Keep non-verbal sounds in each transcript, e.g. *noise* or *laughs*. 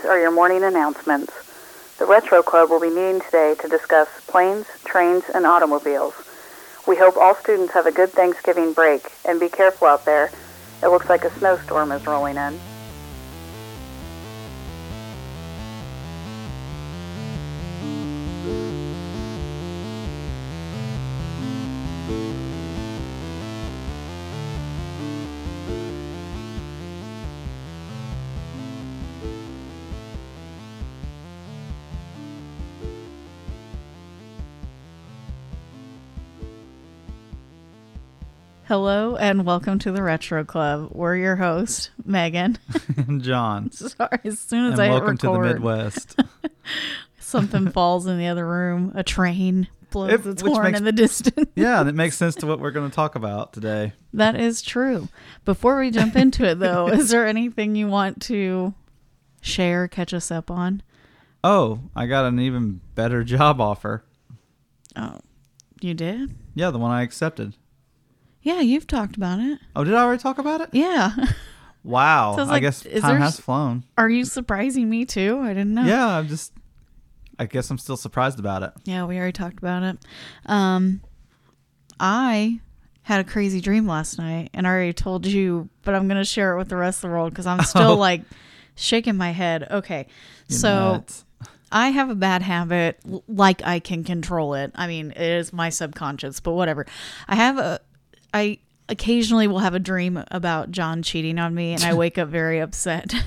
These are your morning announcements. The Retro Club will be meeting today to discuss planes, trains, and automobiles. We hope all students have a good Thanksgiving break and be careful out there. It looks like a snowstorm is rolling in. Hello and welcome to the Retro Club. We're your host, Megan. And *laughs* *laughs* John. Sorry, as soon as And I hit welcome to the record, Midwest. *laughs* something falls in the other room. A train blows If- its horn makes- in the distance. yeah, and it makes sense to what we're going to talk about today. that is true. Before we jump into it, though, is there anything you want to share, catch us up on? Oh, I got an even better job offer. Oh, you did? Yeah, the one I accepted. Yeah, you've talked about it. Oh, did I already talk about it? Yeah. Wow. So it's I like, guess time there has flown. Are you surprising me too? I didn't know. Yeah, I'm just. I guess I'm still surprised about it. Yeah, we already talked about it. Um, I had a crazy dream last night, and I already told you, but I'm gonna share it with the rest of the world because I'm still *laughs* Oh. like shaking my head. Okay, You're so nuts. I have a bad habit, like I can control it. I mean, it is my subconscious, but whatever. I have a, I occasionally will have a dream about John cheating on me, and I wake up very upset. *laughs*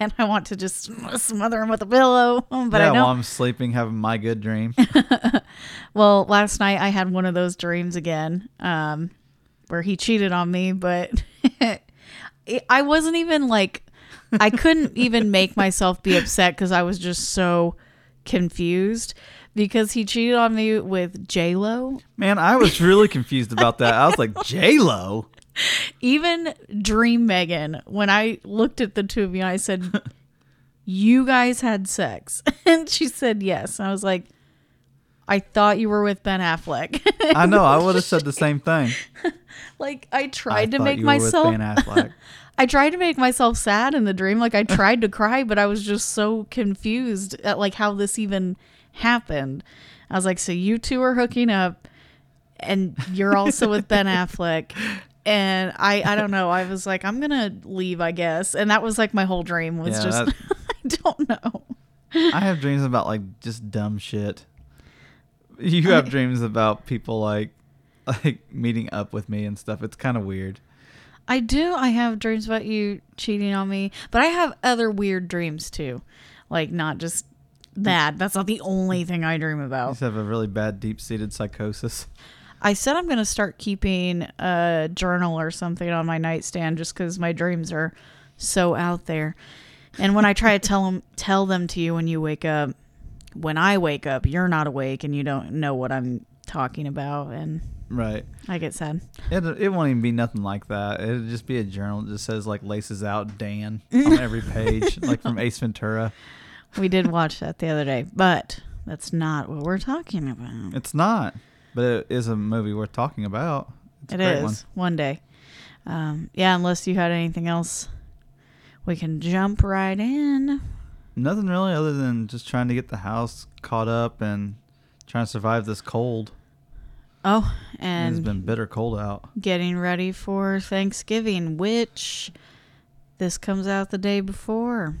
And I want to just smother him with a pillow, but yeah, I know while I'm sleeping, having my good dream. *laughs* Well, last night I had one of those dreams again, um, where he cheated on me, but *laughs* I wasn't even like, I couldn't even make myself be upset because I was just so confused because he cheated on me with J Lo. Man, I was really confused about that. I was like, *laughs* J Lo. Even Dream Megan, when I looked at the two of you, I said, "You guys had sex," *laughs* and she said yes. And I was like. I thought you were with Ben Affleck. *laughs* I know. I would have said the same thing. like I I tried to make you were with myself Ben Affleck. I tried to make myself sad in the dream. Like I tried to cry, but I was just so confused at like how this even happened. I was like, so you two are hooking up and you're also with Ben *laughs* Affleck. And I I don't know. I was like, I'm gonna leave, I guess. And that was like my whole dream was Yeah, just that- *laughs* I don't know. I have dreams about like just dumb shit. You have dreams about people like *laughs* like meeting up with me and stuff. It's kind of weird. I do. I have dreams about you cheating on me, but I have other weird dreams too. Like not just that. That's not the only mm. thing I dream You about. just have a really bad deep-seated psychosis. I said I'm going to start keeping a journal or something on my nightstand just cuz my dreams are so out there. And when I try to tell them *laughs* tell them to you when you wake up, when I wake up, you're not awake and you don't know what I'm talking about and Right. I get sad. It it won't even be nothing like that. It'll just be a journal that just says like laces out Dan *laughs* on every page, like from Ace Ventura. We did watch that the other day, but that's not what we're talking about. It's not, but it is a movie worth talking about. It's a great is one. one day. Um, yeah, unless you had anything else, we can jump right in. Nothing really other than just trying to get the house caught up and trying to survive this cold. Oh, and it's been bitter cold out. getting ready for Thanksgiving, which this comes out the day before.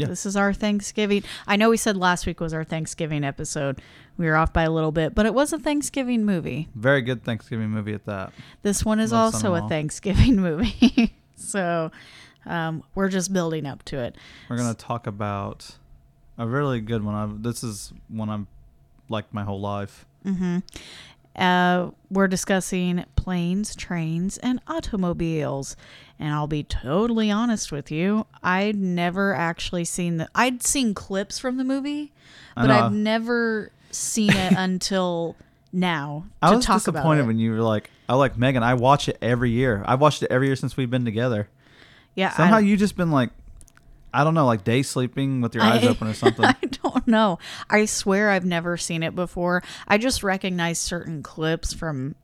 Yeah. This is our Thanksgiving. I know we said last week was our Thanksgiving episode. We were off by a little bit, but it was a Thanksgiving movie. Very good Thanksgiving movie at that. This one is Love also a Thanksgiving *laughs* movie. so um, we're just building up to it. We're gonna talk about a really good one. I've, this is one I've liked my whole life. hmm Uh, we're discussing planes, trains, and automobiles. And I'll be totally honest with you, I'd never actually seen the. I'd seen clips from the movie, but know. I've never seen it *laughs* until now to I was talk about disappointed it. when you were like, "I like Megan. I watch it every year. I've watched it every year since we've been together." yeah, Somehow you just been like, I don't know, like day sleeping with your eyes I- open or something. *laughs* I don't know. I swear I've never seen it before. I just recognize certain clips from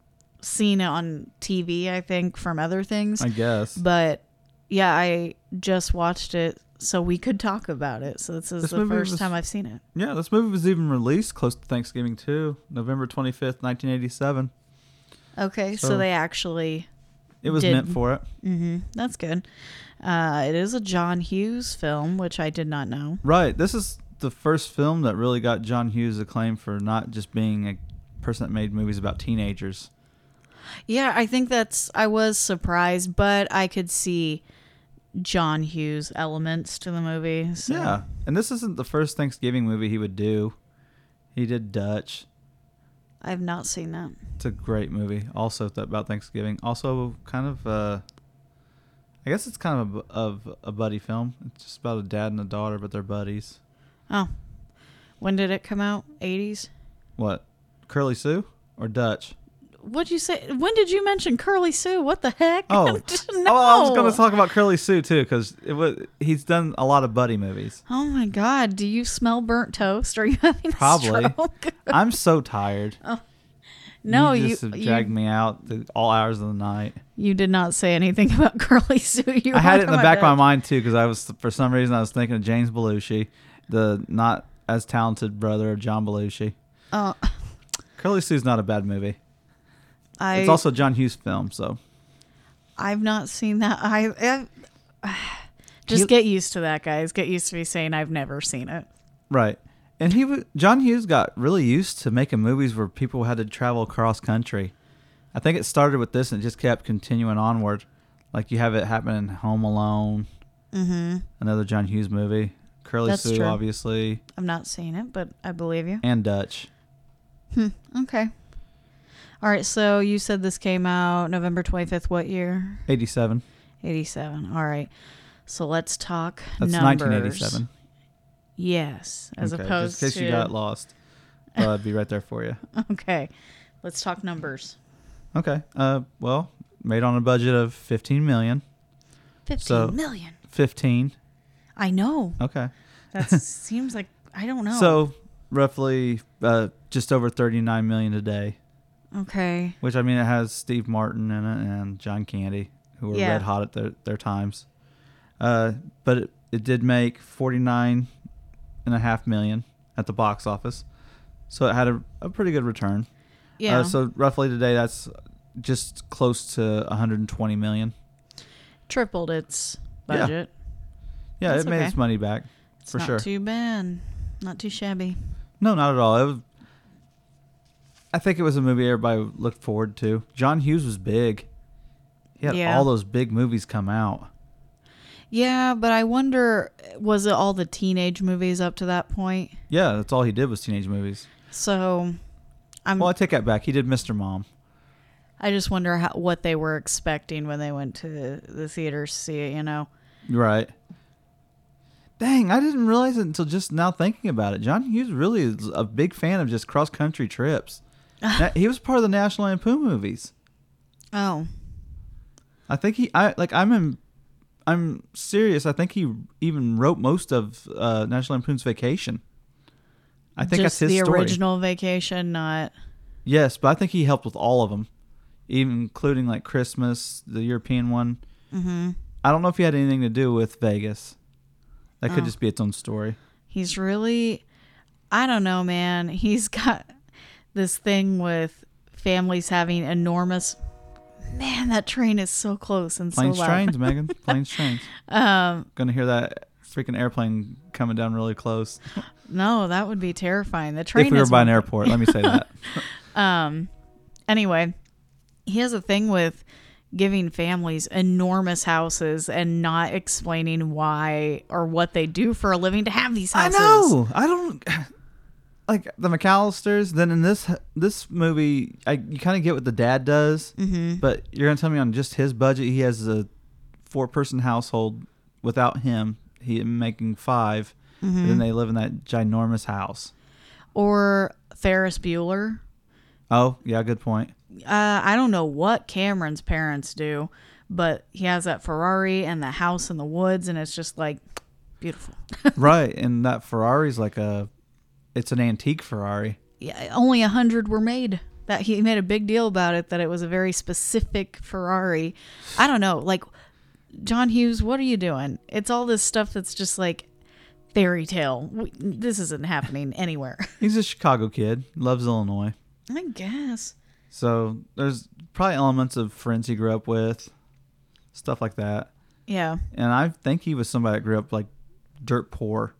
seeing it on TV. I think from other things. I guess. But yeah, I just watched it so we could talk about it. So this is This the first was- time I've seen it. Yeah, this movie was even released close to Thanksgiving too, November twenty fifth, nineteen eighty seven. Okay, so, So- they actually It was Did- meant for it. hmm that's good. Uh, it is a John Hughes film, which I did not know. Right. This is the first film that really got John Hughes acclaim for not just being a person that made movies about teenagers. Yeah, I think that's. I was surprised, but I could see John Hughes elements to the movie. So. Yeah. And this isn't the first Thanksgiving movie he would do. He did Dutch. I've not seen that. It's a great movie. Also th- about Thanksgiving. Also kind of uh I guess it's kind of a, of a buddy film. It's just about a dad and a daughter, but they're buddies. Oh, when did it come out? 80s. What? Curly Sue or Dutch? What'd you say? When did you mention Curly Sue? What the heck? Oh, *laughs* no. oh I was going to talk about Curly Sue too because it was he's done a lot of buddy movies. Oh my God! Do you smell burnt toast? Are you having Probably. *laughs* I'm so tired. Oh. No, you you just you, dragged me out the, all hours of the night. you did not say anything *laughs* about Curly Sue. You I had it in the back of my mind too because I was for some reason I was thinking of James Belushi, the not as talented brother of John Belushi. Oh, Curly Sue's not a bad movie. I It's also a John Hughes film, so I've not seen that. I, uh, I *sighs* just He- get used to that, guys. Get used to me saying I've never seen it. right. And he w- John Hughes got really used to making movies where people had to travel across country. I think it started with this and it just kept continuing onward. Like you have it happen in Home Alone, Mm-hmm. another John Hughes movie, Curly That's Sue, true. obviously, I've not seen it, but I believe you. and Dutch. Hmm. Okay. All right. So you said this came out November twenty fifth. What year? Eighty-seven. Eighty seven. All right. So let's talk That's numbers. nineteen eighty-seven. Yes, as okay, opposed just in case to you got lost. *laughs* But I'd be right there for you. okay. Let's talk numbers. Okay. Uh, well, made on a budget of fifteen million. Fifteen So- million. Fifteen. I know. Okay. That *laughs* seems like I don't know. So roughly uh, just over thirty nine million a day. okay. Which I mean, it has Steve Martin in it and John Candy, who were Yeah. red hot at their, their times. Uh, but it, it did make forty-nine and a half million at the box office, so it had a, a pretty good return. Yeah. Uh, so roughly today, that's just close to 120 million. tripled its Yeah. budget. Yeah, That's it made okay. its money back It's for not sure. too bad. Not too shabby. No, not at all. It was, I think it was a movie everybody looked forward to. John Hughes was big. He had Yeah. all those big movies come out. Yeah, but I wonder was it all the teenage movies up to that point? Yeah, that's all he did was teenage movies. So I'm Well, I take that back. He did Mr. Mom. I just wonder how, what they were expecting when they went to the theaters to see it, you know. Right. Dang, I didn't realize it until just now thinking about it. John Hughes really is a big fan of just cross country trips. *laughs* He was part of the National Lampoon movies. Oh. I think he, I like, I'm in, I'm serious. I think he even wrote most of uh, National Lampoon's Vacation. I think just that's his the story. original vacation, not Yes, but I think he helped with all of them, even including like Christmas, the European one. mm-hmm. I don't know if he had anything to do with Vegas. That could Oh. just be its own story. He's really I don't know, man. He's got this thing with families having enormous Man, that train is so close and Planes, so loud. trains, Megan. *laughs* Planes, trains. Um, Gonna hear that freaking airplane coming down really close. no, that would be terrifying. The train if we were is by an airport, let me say that. *laughs* *laughs* Um, anyway, he has a thing with giving families enormous houses and not explaining why or what they do for a living to have these houses. I know. I don't like the McCallisters. Then in this this movie, I you kind of get what the dad does, Mm-hmm. but you're gonna tell me on just his budget, he has a four person household without him. He making 5 Mm-hmm. and then they live in that ginormous house. Or Ferris Bueller. Oh yeah, good point. Uh, I don't know what Cameron's parents do, but he has that Ferrari and the house in the woods, and it's just like beautiful. *laughs* right, and that Ferrari's like a, it's an antique Ferrari. Yeah, only a hundred were made. That he made a big deal about it. That it was a very specific Ferrari. I don't know. Like John Hughes, what are you doing? It's all this stuff that's just like fairy tale. This isn't happening *laughs* anywhere. *laughs* He's a Chicago kid, loves Illinois. I guess. So there's probably elements of friends he grew up with, stuff like that. Yeah. And I think he was somebody that grew up like dirt poor.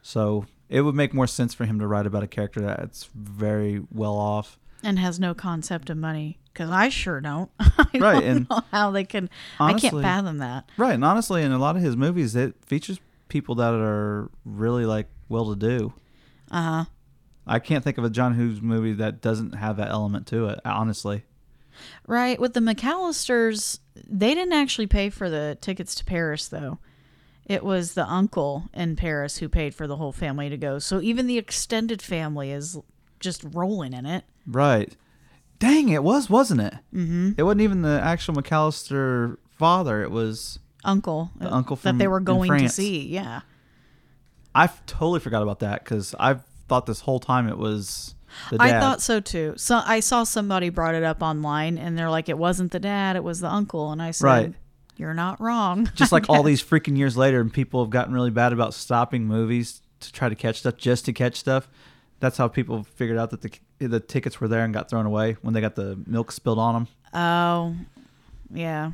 So it would make more sense for him to write about a character that's very well off. And has no concept of money. Because I sure don't. *laughs* I Right, don't and know how they can. I can't fathom that. Right, and honestly, in a lot of his movies, it features people that are really like well to do. Uh huh. I can't think of a John Hughes movie that doesn't have that element to it. Honestly, Right. With the McCallisters, they didn't actually pay for the tickets to Paris, though. It was the uncle in Paris who paid for the whole family to go. So even the extended family is just rolling in it. right? Dang, it was, wasn't it? Mm-hmm. It wasn't even the actual McCallister father. It was. Uncle. The uncle that they were going to see. Yeah. I totally forgot about that because I thought this whole time it was the dad. I thought so too. So I saw somebody brought it up online and they're like, it wasn't the dad, it was the uncle. And I said, Right. You're not wrong. *laughs* just like all these freaking years later, and people have gotten really bad about stopping movies to try to catch stuff just to catch stuff. That's how people figured out that the the tickets were there and got thrown away when they got the milk spilled on them. Oh, yeah.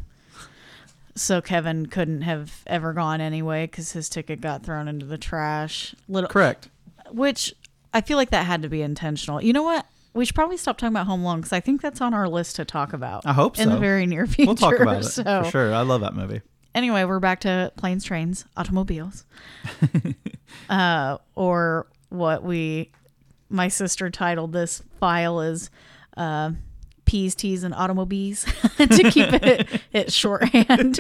So Kevin couldn't have ever gone anyway because his ticket got thrown into the trash. Little, Correct. which I feel like that had to be intentional. You know what? We should probably stop talking about Home Alone because I think that's on our list to talk about. I hope so. in the very near future. We'll talk about it *laughs* So for sure. I love that movie. anyway, we're back to planes, trains, automobiles, *laughs* uh, or what we, my sister titled this file is uh, P's, T's, and automobiles *laughs* to keep it, it shorthand.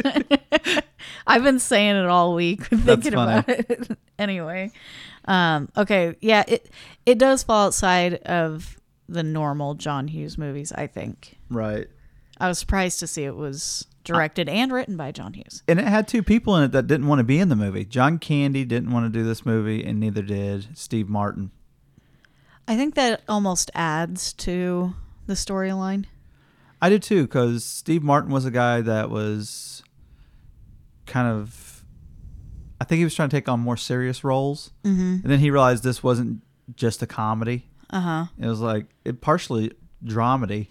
I've been saying it all week, thinking about it. anyway, um, okay, yeah, it it does fall outside of the normal John Hughes movies. I think Right. I was surprised to see it was directed and written by John Hughes. And it had two people in it that didn't want to be in the movie. John Candy didn't want to do this movie, and neither did Steve Martin. I think that almost adds to the storyline. I did too, because Steve Martin was a guy that was kind of. I think he was trying to take on more serious roles, mm-hmm. and then he realized this wasn't just a comedy. Uh huh. It was like it partially dramedy.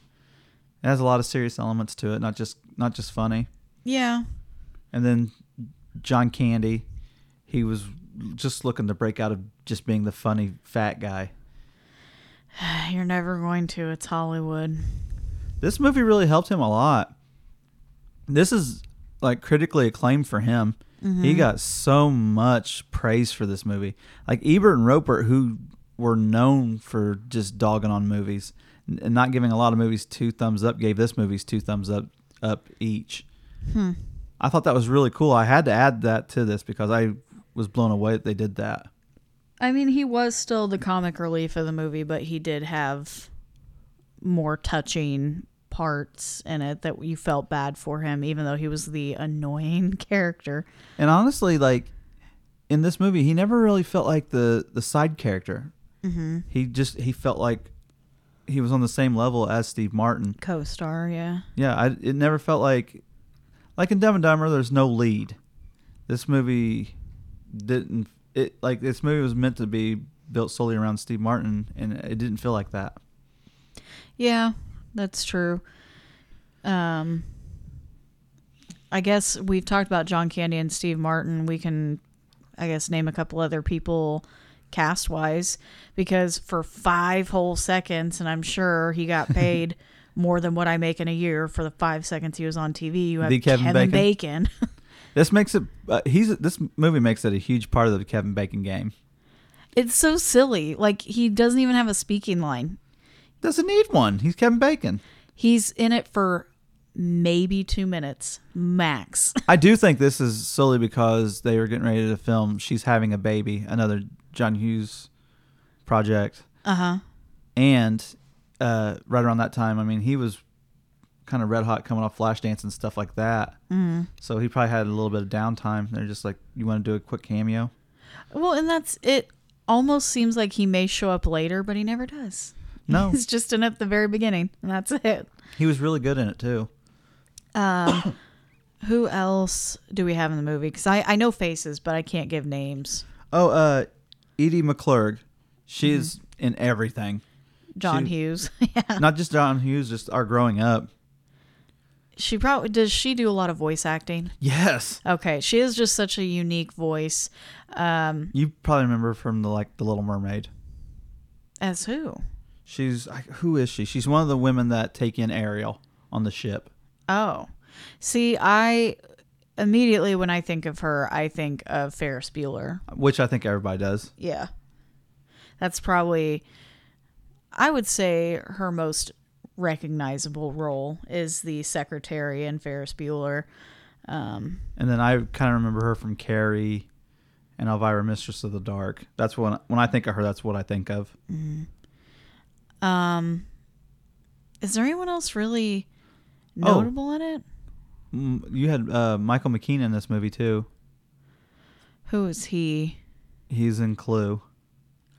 It has a lot of serious elements to it, not just not just funny. Yeah. And then John Candy, he was just looking to break out of just being the funny fat guy. *sighs* You're never going to. It's Hollywood. This movie really helped him a lot. This is like critically acclaimed for him. He got so much praise for this movie. Like Ebert and Roeper, who were known for just dogging on movies and not giving a lot of movies two thumbs up, gave this movie's two thumbs up up each. Hmm. I thought that was really cool. I had to add that to this because I was blown away that they did that. I mean, he was still the comic relief of the movie, but he did have more touching parts in it that you felt bad for him, even though he was the annoying *laughs* character. And honestly, like in this movie, he never really felt like the the side character. Mm-hmm. He just he felt like he was on the same level as Steve Martin. Co star, yeah. Yeah, I, it never felt like like in Dumb and Dumber. There's no lead. This movie didn't. It like this movie was meant to be built solely around Steve Martin, and it didn't feel like that. Yeah, that's true. Um, I guess we've talked about John Candy and Steve Martin. We can, I guess, name a couple other people cast wise because for five whole seconds, and I'm sure he got paid *laughs* more than what I make in a year for the five seconds he was on TV. You have The Kevin Kevin, Bacon? Bacon. *laughs* This makes it. Uh, he's this movie makes it a huge part of the Kevin Bacon game. it's so silly. Like he doesn't even have a speaking line. Doesn't need one. He's Kevin Bacon. He's in it for maybe two minutes max. I do think this is solely because they were getting ready to film She's Having a Baby, another John Hughes project. Uh huh. And uh, right around that time, I mean, he was kind of red hot coming off Flashdance and stuff like that. Mm. So he probably had a little bit of downtime. They're just like, you want to do a quick cameo? Well, and that's it. Almost seems like he may show up later, but he never does. No, *laughs* He's just in at the very beginning, and that's it. he was really good in it too. Um, who else do we have in the movie? Because I, I know faces, but I can't give names. Oh, uh, Edie McClurg. She's Mm-hmm. in everything. John She- Hughes. *laughs* yeah. Not just John Hughes, just our growing up. She probably does. She do a lot of voice acting. Yes. Okay, she is just such a unique voice. Um, You probably remember from the like the Little Mermaid. as who? She's who is she? She's one of the women that take in Ariel on the ship. Oh, see, I immediately when I think of her, I think of Ferris Bueller. which I think everybody does. Yeah, that's probably. I would say her most recognizable role is the secretary in Ferris Bueller. Um, And then I kind of remember her from Carrie and Elvira, Mistress of the Dark. That's when when I think of her, that's what I think of. um, is there anyone else really Oh. notable in it? You had uh, Michael McKean in this movie too. Who is he? He's in Clue.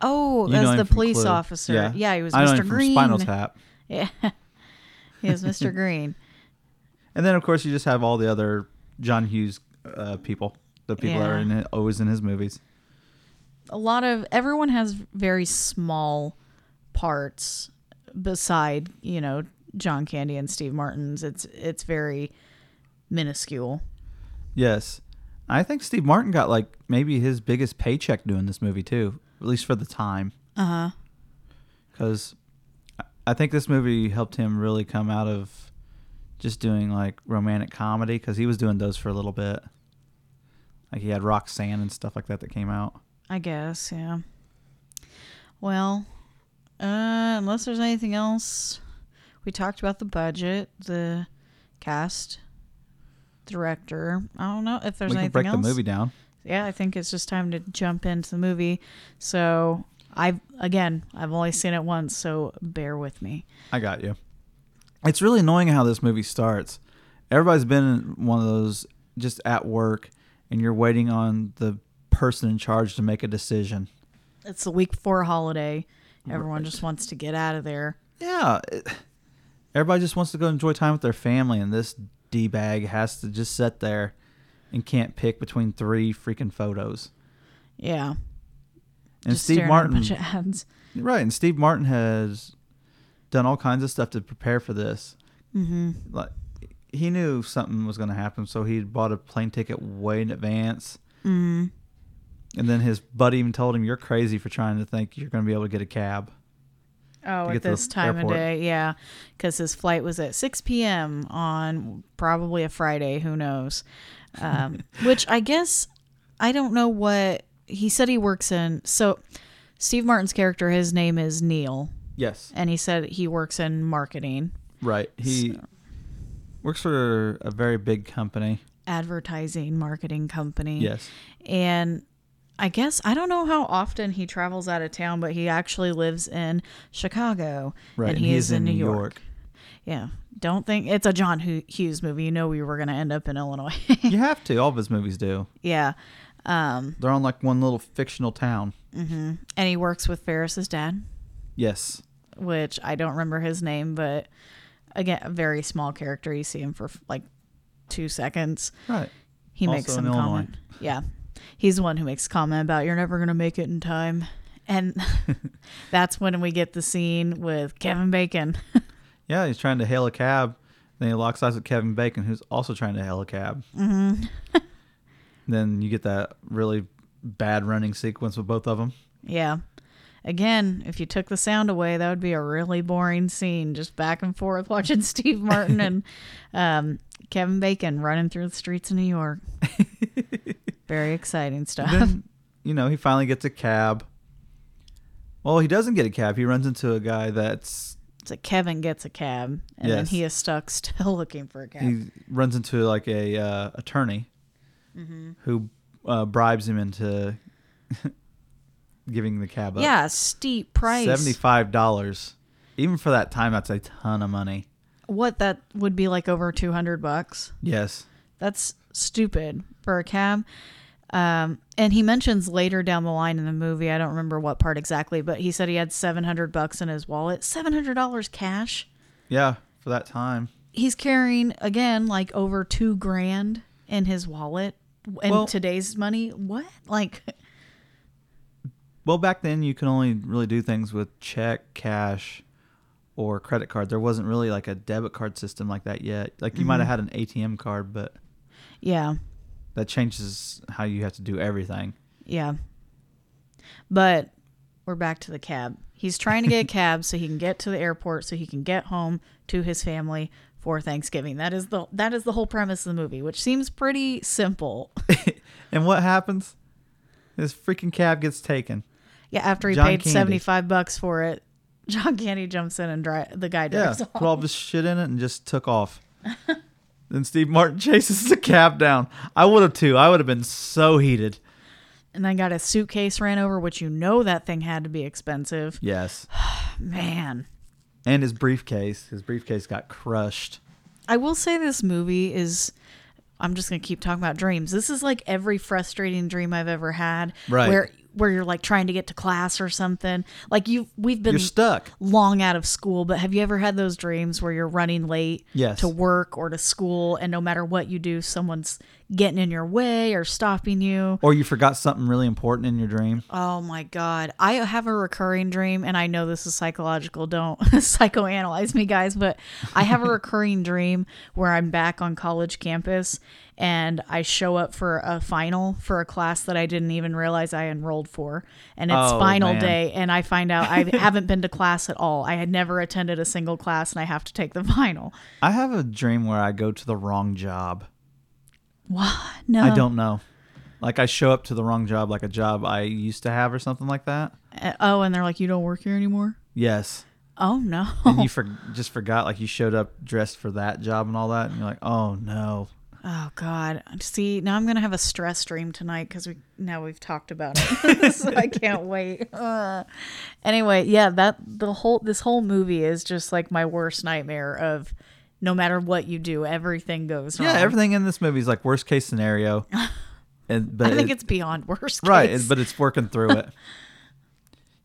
Oh, You as the police Clue. officer. Yeah. yeah. he was I Mr. Green. Spinal Tap. *laughs* Yeah, he was Mr. Green. And then of course you just have all the other John Hughes uh, people, the people that are in it, always in his movies. a lot of everyone has very small parts beside you know John Candy and Steve Martin's. It's it's very minuscule. Yes, I think Steve Martin got like maybe his biggest paycheck doing this movie too, at least for the time. Uh huh. because I think this movie helped him really come out of just doing like romantic comedy because he was doing those for a little bit. Like he had Roxanne and stuff like that that came out. I guess yeah. Well, uh, unless there's anything else, we talked about the budget, the cast, director. I don't know if there's we can anything break else. the movie down. yeah, I think it's just time to jump into the movie. So I've again, I've only seen it once, so bear with me. I got you. It's really annoying how this movie starts. Everybody's been in one of those just at work, and you're waiting on the person in charge to make a decision. It's the week before a holiday. Everyone Right. just wants to get out of there. Yeah, it- everybody just wants to go enjoy time with their family, and this d bag has to just sit there and can't pick between three freaking photos. Yeah. And just Steve Martin, At a bunch of ads. right? And Steve Martin has done all kinds of stuff to prepare for this. Mm-hmm. Like he knew something was going to happen, so he bought a plane ticket way in advance. Mm-hmm. And then his buddy even told him, "You're crazy for trying to think you're going to be able to get a cab." Oh, at get to the this time airport. of day, yeah, because his flight was at 6 p.m. on probably a Friday. Who knows? Um, *laughs* which I guess I don't know what he said. He works in so Steve Martin's character. His name is Neil, Yes, and he said he works in marketing, right. He So- works for a very big company. advertising, marketing company. Yes. and I guess I don't know how often he travels out of town, but he actually lives in Chicago, Right, and and he he's is in New York. York. Yeah, don't think it's a John Hughes movie. You know, we were going to end up in Illinois. *laughs* You have to. All of his movies do. yeah, um, They're on like one little fictional town. and he works with Ferris's dad, Yes. which I don't remember his name, but again, a very small character. You see him for like two seconds. Right. He Also makes some Illinois. comment. Yeah. He's the one who makes a comment about you're never going to make it in time. And *laughs* *laughs* that's when we get the scene with Kevin Bacon. *laughs* Yeah, he's trying to hail a cab. Then he locks eyes with Kevin Bacon, who's also trying to hail a cab. Mm-hmm. then you get that really bad running sequence with both of them. yeah. Again, if you took the sound away, that would be a really boring scene. Just back and forth watching Steve Martin and um, Kevin Bacon running through the streets of New York. Very exciting *laughs* stuff. then, you know, he finally gets a cab. Well, he doesn't get a cab. He runs into a guy that's so Kevin gets a cab, and then he is stuck still *laughs* looking for a cab. he runs into like a uh, attorney Mm-hmm. who uh, bribes him into *laughs* giving the cab up. yeah, steep price. seventy five dollars. Even for that time, that's a ton of money. what that would be like over 200 bucks Yes. that's stupid for a cab um, and he mentions later down the line in the movie i don't remember what part exactly but he said he had 700 bucks in his wallet $700 cash Yeah, for that time. he's carrying again like over two grand in his wallet in Well- today's money. What? Like, Well, back then you could only really do things with check, cash, or credit card. There wasn't really like a debit card system like that yet. Like you might have had an ATM card, but yeah, that changes how you have to do everything. yeah. But we're back to the cab. He's trying to get a *laughs* cab so he can get to the airport so he can get home to his family for Thanksgiving. That is the that is the whole premise of the movie, which seems pretty simple. *laughs* And what happens? This freaking cab gets taken. Yeah, after he John paid Candy. seventy five bucks for it, John Candy jumps in and dri- the guy Yeah, drives *laughs* put all this shit in it and just took off. Then Steve Martin *laughs* chases the cab down. I would have too. I would have been so heated. And then got a suitcase ran over, which you know that thing had to be expensive. Yes. *sighs* Man. And his briefcase. His briefcase got crushed. I will say this movie is I'm just gonna keep talking about dreams. This is like every frustrating dream I've ever had. Right. Where where you're like trying to get to class or something. Like you we've been You're stuck. long out of school, but have you ever had those dreams where you're running late Yes. to work or to school and no matter what you do, someone's getting in your way or stopping you? Or you forgot something really important in your dream. Oh my god. I have a recurring dream and I know this is psychological. Don't *laughs* psychoanalyze me guys, but I have a *laughs* recurring dream where I'm back on college campus and I show up for a final for a class that I didn't even realize I enrolled for. And it's Oh, final man. day and I find out I *laughs* haven't been to class at all. I had never attended a single class and I have to take the final. I have a dream where I go to the wrong job. What? No. I don't know. Like I show up to the wrong job, like a job I used to have or something like that. Uh, Oh, and they're like you don't work here anymore? Yes. Oh no. And you for, just forgot, like you showed up dressed for that job and all that, and you're like, oh no. Oh God! See, now I'm gonna have a stress dream tonight because we now we've talked about it, *laughs* *laughs* so I can't wait. Uh. *laughs* Anyway, yeah, that the whole this whole movie is just like my worst nightmare of no matter what you do, everything goes wrong. Yeah, everything in this movie is like worst case scenario. And but I think it- it's beyond worst. right, case. but it's working through it.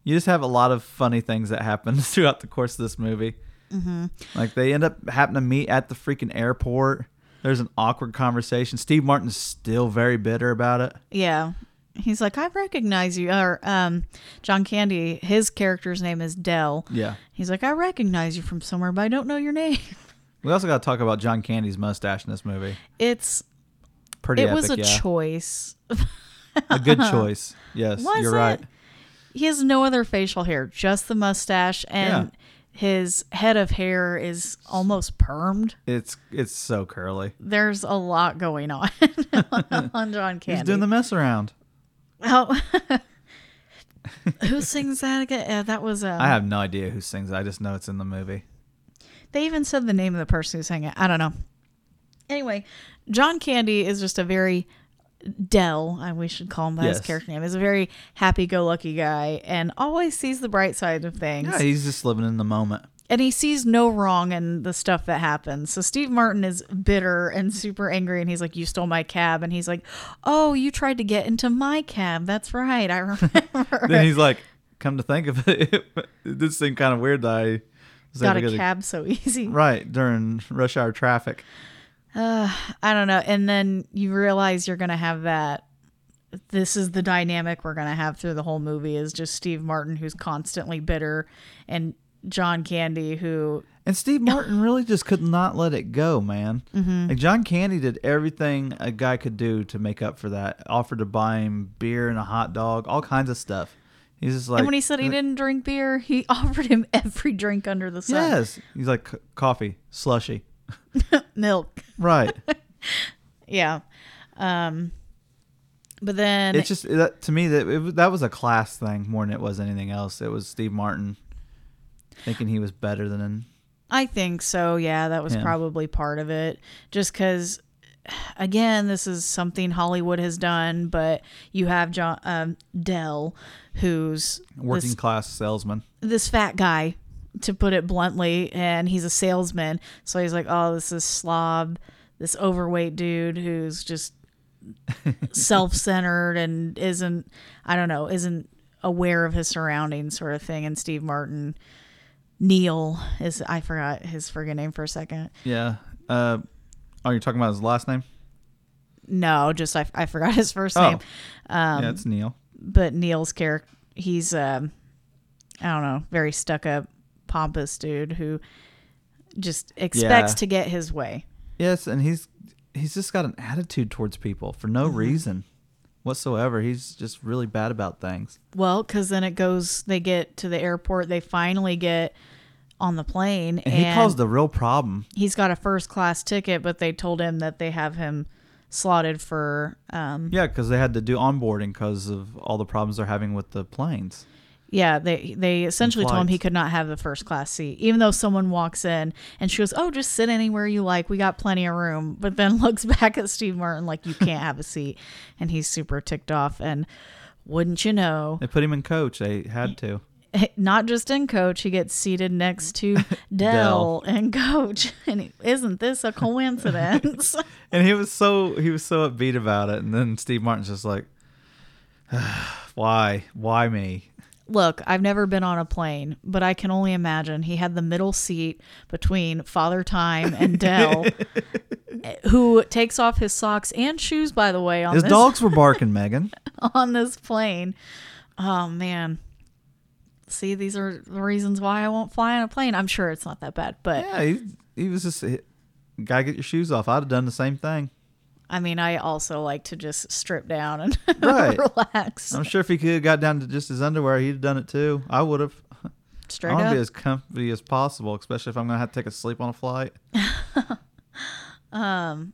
You just have a lot of funny things that happen throughout the course of this movie. Mm-hmm. Like they end up having to meet at the freaking airport. There's an awkward conversation. Steve Martin's still very bitter about it. yeah, he's like, I recognize you. Or um, John Candy, his character's name is Dell. Yeah. He's like, I recognize you from somewhere, but I don't know your name. *laughs* We also got to talk about John Candy's mustache in this movie. It's Pretty it epic, was a yeah. choice. a good *laughs* choice. Yes, Was you're it? right. He has no other facial hair, just the mustache, and his head of hair is almost permed. It's it's so curly. There's a lot going on *laughs* on John Candy. He's doing the mess around. oh. *laughs* Who sings that again? Uh, that was. Um, I have no idea who sings it. I just know it's in the movie. They even said the name of the person who sang it. I don't know. Anyway, John Candy is just a very Dell, I we should call him by his character name, is a very happy-go-lucky guy and always sees the bright side of things. Yeah, he's just living in the moment. and he sees no wrong in the stuff that happens. So Steve Martin is bitter and super angry, and he's like, "You stole my cab," and he's like, "Oh, you tried to get into my cab. That's right, I *laughs* remember." Then he's like, "Come to think of it, it did seem kind of weird that I was Got able a to get cab so easy. right during rush hour traffic." *sighs* I don't know. And then you realize you're gonna have that. This is the dynamic we're gonna have through the whole movie is just Steve Martin who's constantly bitter, and John Candy who And Steve Martin *sighs* really just could not let it go, man. Mm-hmm. Like John Candy did everything a guy could do to make up for that. Offered to buy him beer and a hot dog, all kinds of stuff. He's just like, and when he said he didn't drink beer, he *laughs* offered him every drink under the sun. yes, he's like coffee, slushy, *laughs* Milk. right? *laughs* Yeah. Um but then it's just that, to me that it, was- that was a class thing more than it was anything else. It was Steve Martin thinking he was better than I think so. Yeah, that was Him. probably part of it. Just because, again, this is something Hollywood has done, but you have John um, Dell, who's working this, class salesman. this fat guy, to put it bluntly, and he's a salesman. So he's like, oh, this is slob, this overweight dude who's just *laughs* self-centered and isn't, I don't know, isn't aware of his surroundings, sort of thing. And Steve Martin Neil is I forgot his friggin' name for a second. Yeah. Uh, are you talking about his last name? No, just I, I forgot his first Oh. name. Um, yeah, it's Neil. but Neil's character, he's um, I don't know, very stuck up, pompous dude who just expects Yeah. to get his way. Yes, and he's he's just got an attitude towards people for Mm-hmm. no reason whatsoever. He's just really bad about things. Well, because then it goes, they get to the airport, they finally get on the plane, And, and, he caused the real problem. he's got a first class ticket, but they told him that they have him slotted for, um, Yeah, because they had to do onboarding because of all the problems they're having with the planes. Yeah, they they essentially told him he could not have the first class seat, even though someone walks in and she goes, "Oh, just sit anywhere you like, we got plenty of room," but then *laughs* looks back at Steve Martin like you can't have a seat, and he's super ticked off. And wouldn't you know, They put him in coach. They had to. *laughs* not just in coach, he gets seated next to *laughs* Dell. And coach. And he- isn't this a coincidence? And he was so he was so upbeat about it. And then Steve Martin's just like, *sighs* why, why me? Look, I've never been on a plane, but I can only imagine he had the middle seat between Father Time and Dell, *laughs* who takes off his socks and shoes, by the way, on His this dogs were *laughs* barking, Megan. on this plane. Oh man. See, these are the reasons why I won't fly on a plane. I'm sure it's not that bad, but Yeah, he, he was just gotta get your shoes off. I'd have done the same thing. I mean, I also like to just strip down and *laughs* Right. relax. I'm sure if he could have got down to just his underwear, he'd have done it too. I would have. I want to be as comfy as possible, especially if I'm gonna have to take a sleep on a flight. *laughs* um,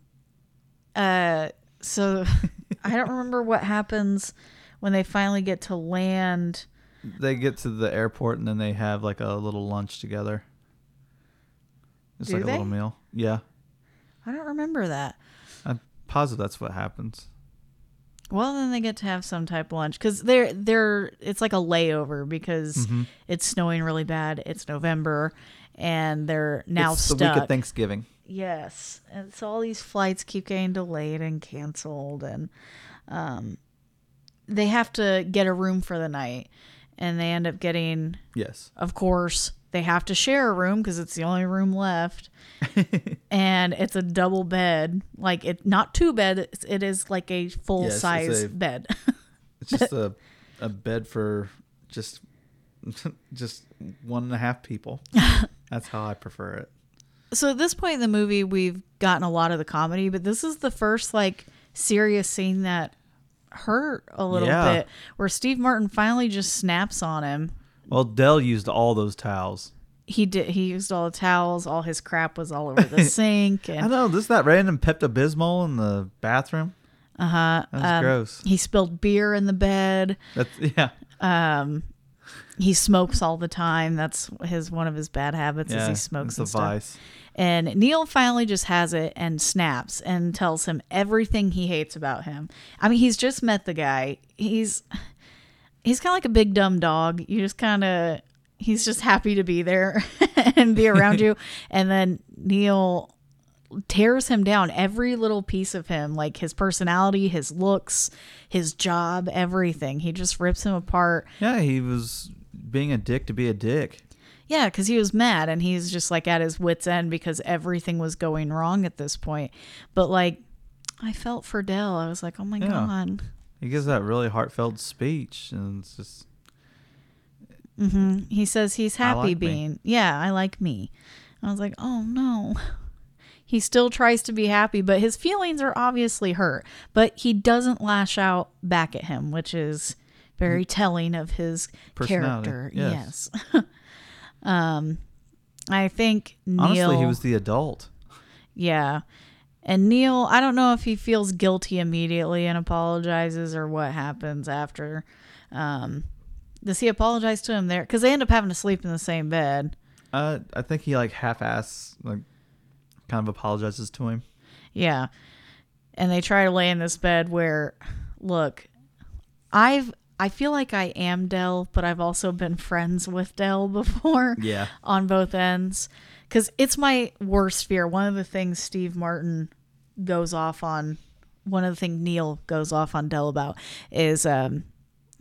Uh, so *laughs* I don't remember what happens when they finally get to land. They get to the airport and then they have like a little lunch together. It's Do like they? a little meal. Yeah, I don't remember that. Positive that's what happens. Well, then they get to have some type of lunch because they're they're it's like a layover because Mm-hmm. it's snowing really bad. It's November, and they're now it's stuck. the week of Thanksgiving. Yes, and so all these flights keep getting delayed and canceled, and um, they have to get a room for the night, and they end up getting, Yes. of course, they have to share a room because it's the only room left, *laughs* and it's a double bed, like it not two bed, it's, it is like a full Yes, size a- *laughs* bed. It's just a *laughs* a bed for just just one and a half people. That's how I prefer it. so at this point in the movie, we've gotten a lot of the comedy, but this is the first like serious scene that hurt a little Yeah. bit, where Steve Martin finally just snaps on him. Well, Dell used all those towels. He did. He used all the towels. All his crap was all over the *laughs* sink, I know this that random Pepto Bismol in the bathroom. uh huh. That's gross. He spilled beer in the bed. That's *laughs* yeah. He smokes all the time. That's his one of his bad habits Yeah, is he smokes and a stuff. vice. And Neil finally just has it and snaps and tells him everything he hates about him. I mean, he's just met the guy. He's he's kind of like a big dumb dog. You just kind of he's just happy to be there *laughs* and be around you. *laughs* And then Neil tears him down every little piece of him, like his personality, his looks, his job, everything. He just rips him apart. Yeah, he was being a dick to be a dick. Yeah, because he was mad and he's just like at his wits' end because everything was going wrong at this point. But like, I felt for Dell. I was like, oh my Yeah. god. He gives that really heartfelt speech, and it's just He says he's happy like me. being. Yeah, I like me. I was like, oh no. *laughs* He still tries to be happy, but his feelings are obviously hurt. But he doesn't lash out back at him, which is very telling of his character. yes. Yes. *laughs* um, I think Neil. honestly, he was the adult. Yeah. And Neil, I don't know if he feels guilty immediately and apologizes or what happens after. Um, does he apologize to him there? Because they end up having to sleep in the same bed. Uh, I think he like half-ass like kind of apologizes to him. Yeah. And they try to lay in this bed where, look, I've. I feel like I am Dell, but I've also been friends with Dell before. Yeah. on both ends because it's my worst fear. One of the things Steve Martin goes off on, one of the things Neil goes off on Dell about is um,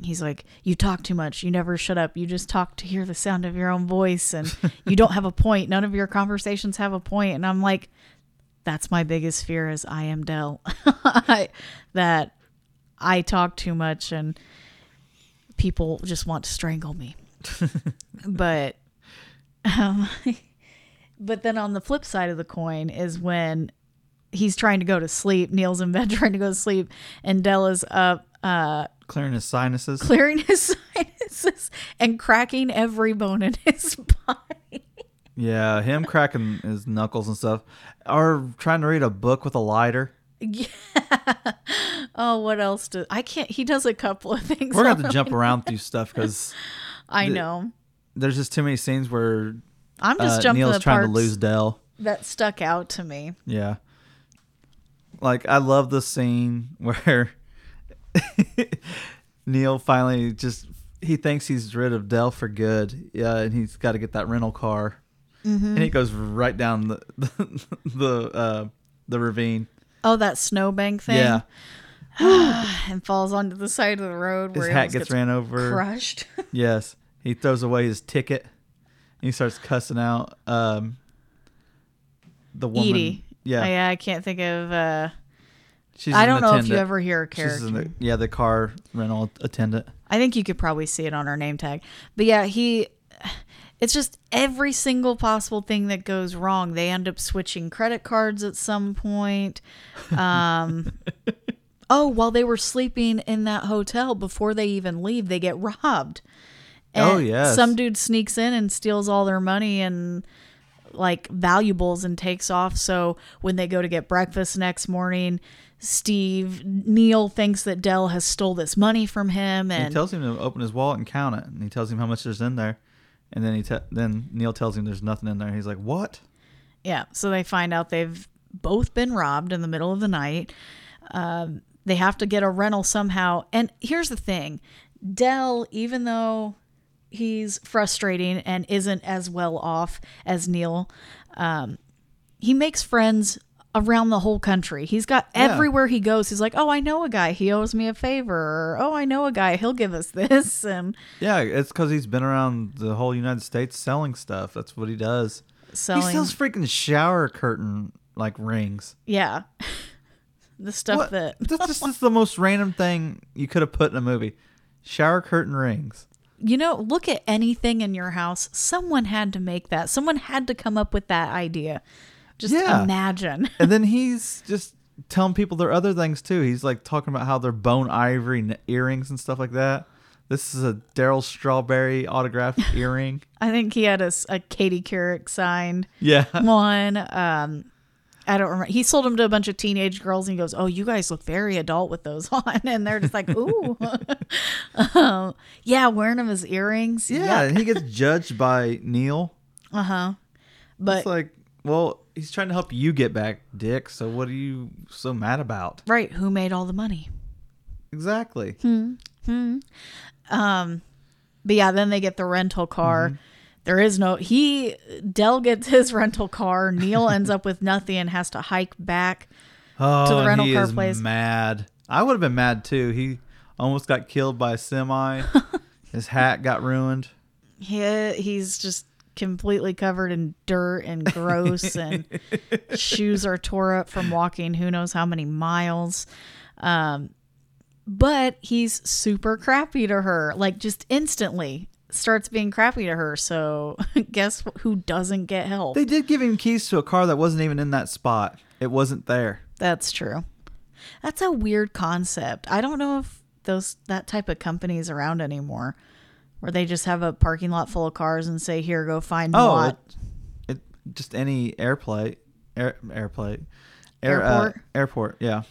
he's like, You talk too much. You never shut up. You just talk to hear the sound of your own voice and you don't have a point. None of your conversations have a point. And I'm like, That's my biggest fear is I am Dell. *laughs* That I talk too much and people just want to strangle me. *laughs* but um, *laughs* but then on the flip side of the coin is when he's trying to go to sleep. Neil's in bed *laughs* trying to go to sleep, and Dell is up uh, Clearing his sinuses. clearing his *laughs* sinuses and cracking every bone in his *laughs* body. yeah, him cracking his knuckles and stuff. Or trying to read a book with a lighter. Yeah. Oh, what else do I can't? He does a couple of things. We're going to have to jump around through stuff because I know. there's just too many scenes where I'm just uh, jumping Neil's the trying to lose Dell. that stuck out to me. Yeah. Like I love the scene *laughs* where Neil finally just he thinks he's rid of Dell for good. Yeah, and he's got to get that rental car. Mm-hmm. And he goes right down the *laughs* the the, uh, the ravine. Oh, that snowbank thing. Yeah. *sighs* and falls onto the side of the road His where he hat almost gets ran over. crushed. *laughs* Yes. He throws away his ticket. And he starts cussing out um the woman. Edie. Yeah. Oh, yeah, I can't think of. uh She's I don't know if you ever hear a She's character. in the, yeah, the car rental attendant. I think you could probably see it on her name tag. But yeah, he it's just every single possible thing that goes wrong. They end up switching credit cards at some point. Um *laughs* Oh, while they were sleeping in that hotel before they even leave, they get robbed. Oh, yeah. Some dude sneaks in and steals all their money and like valuables and takes off. So when they go to get breakfast next morning, Steve Neil thinks that Dell has stole this money from him And he tells him to open his wallet and count it, and he tells him how much there's in there, and then he te- then Neil tells him there's nothing in there. He's like, "What?" Yeah, so they find out they've both been robbed in the middle of the night. Um, they have to get a rental somehow. And here's the thing Dell, even though he's frustrating and isn't as well off as Neil, um, he makes friends around the whole country. He's got Yeah. everywhere he goes. He's like, oh, I know a guy. He owes me a favor. Or, oh, I know a guy. He'll give us *laughs* this. And Yeah, it's because he's been around the whole United States selling stuff. That's what he does. selling. He sells freaking shower curtain like rings. yeah. *laughs* the stuff What? that. That's *laughs* just that's the most random thing you could have put in a movie. Shower curtain rings. You know, look at anything in your house. Someone had to make that. Someone had to come up with that idea. Just Yeah. imagine. *laughs* And then he's just telling people their other things too. He's like talking about how they're bone ivory n- earrings and stuff like that. This is a Darryl Strawberry autographed *laughs* earring. I think he had a Katie Couric signed Yeah. one. Um, I don't remember. He sold them to a bunch of teenage girls, and he goes, "Oh, you guys look very adult with those *laughs* on," and they're just like, "Ooh, *laughs* um, yeah, wearing them as earrings." Yeah, and he gets judged by Neil. uh huh. But it's like, well, he's trying to help you get back, Dick. So what are you so mad about? right, who made all the money? Exactly. Mhm. Um, but yeah, then they get the rental car. Mm-hmm. There is no he Dell gets his rental car. Neil *laughs* ends up with nothing and has to hike back. Oh, the rental he car place. mad. I would have been mad too. He almost got killed by a semi. *laughs* His hat got ruined. He, he's just completely covered in dirt and gross and *laughs* shoes are tore up from walking who knows how many miles. Um but he's super crappy to her, like just instantly starts being crappy to her. So *laughs* guess who doesn't get help? They did give him keys to a car that wasn't even in that spot. It wasn't there. That's true. That's a weird concept. I don't know if those that type of company is around anymore, where they just have a parking lot full of cars and say, "Here, go find Oh, lot." it, it just any airplane, air airplane, air, uh, Airport? airport. Yeah.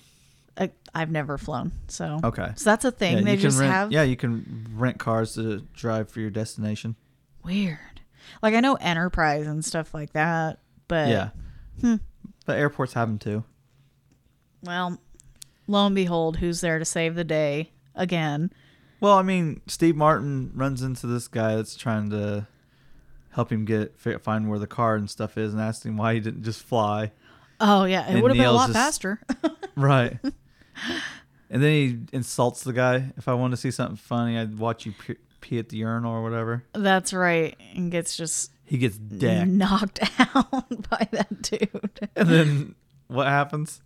I've never flown, so Okay. So that's a thing. Yeah, they you can just rent. have Yeah, you can rent cars to drive for your destination. weird. Like I know Enterprise and stuff like that, but yeah. Hmm. But airports have them too. well, lo and behold, who's there to save the day again? Well, I mean, Steve Martin runs into this guy that's trying to help him get find where the car and stuff is, and asks him why he didn't just fly. Oh yeah, it would have been a lot just- faster. *laughs* Right. And then he insults the guy. If I want to see something funny, I'd watch you pee, pee at the urinal or whatever. That's right. And gets just He gets decked. knocked *laughs* out by that dude. And then what happens?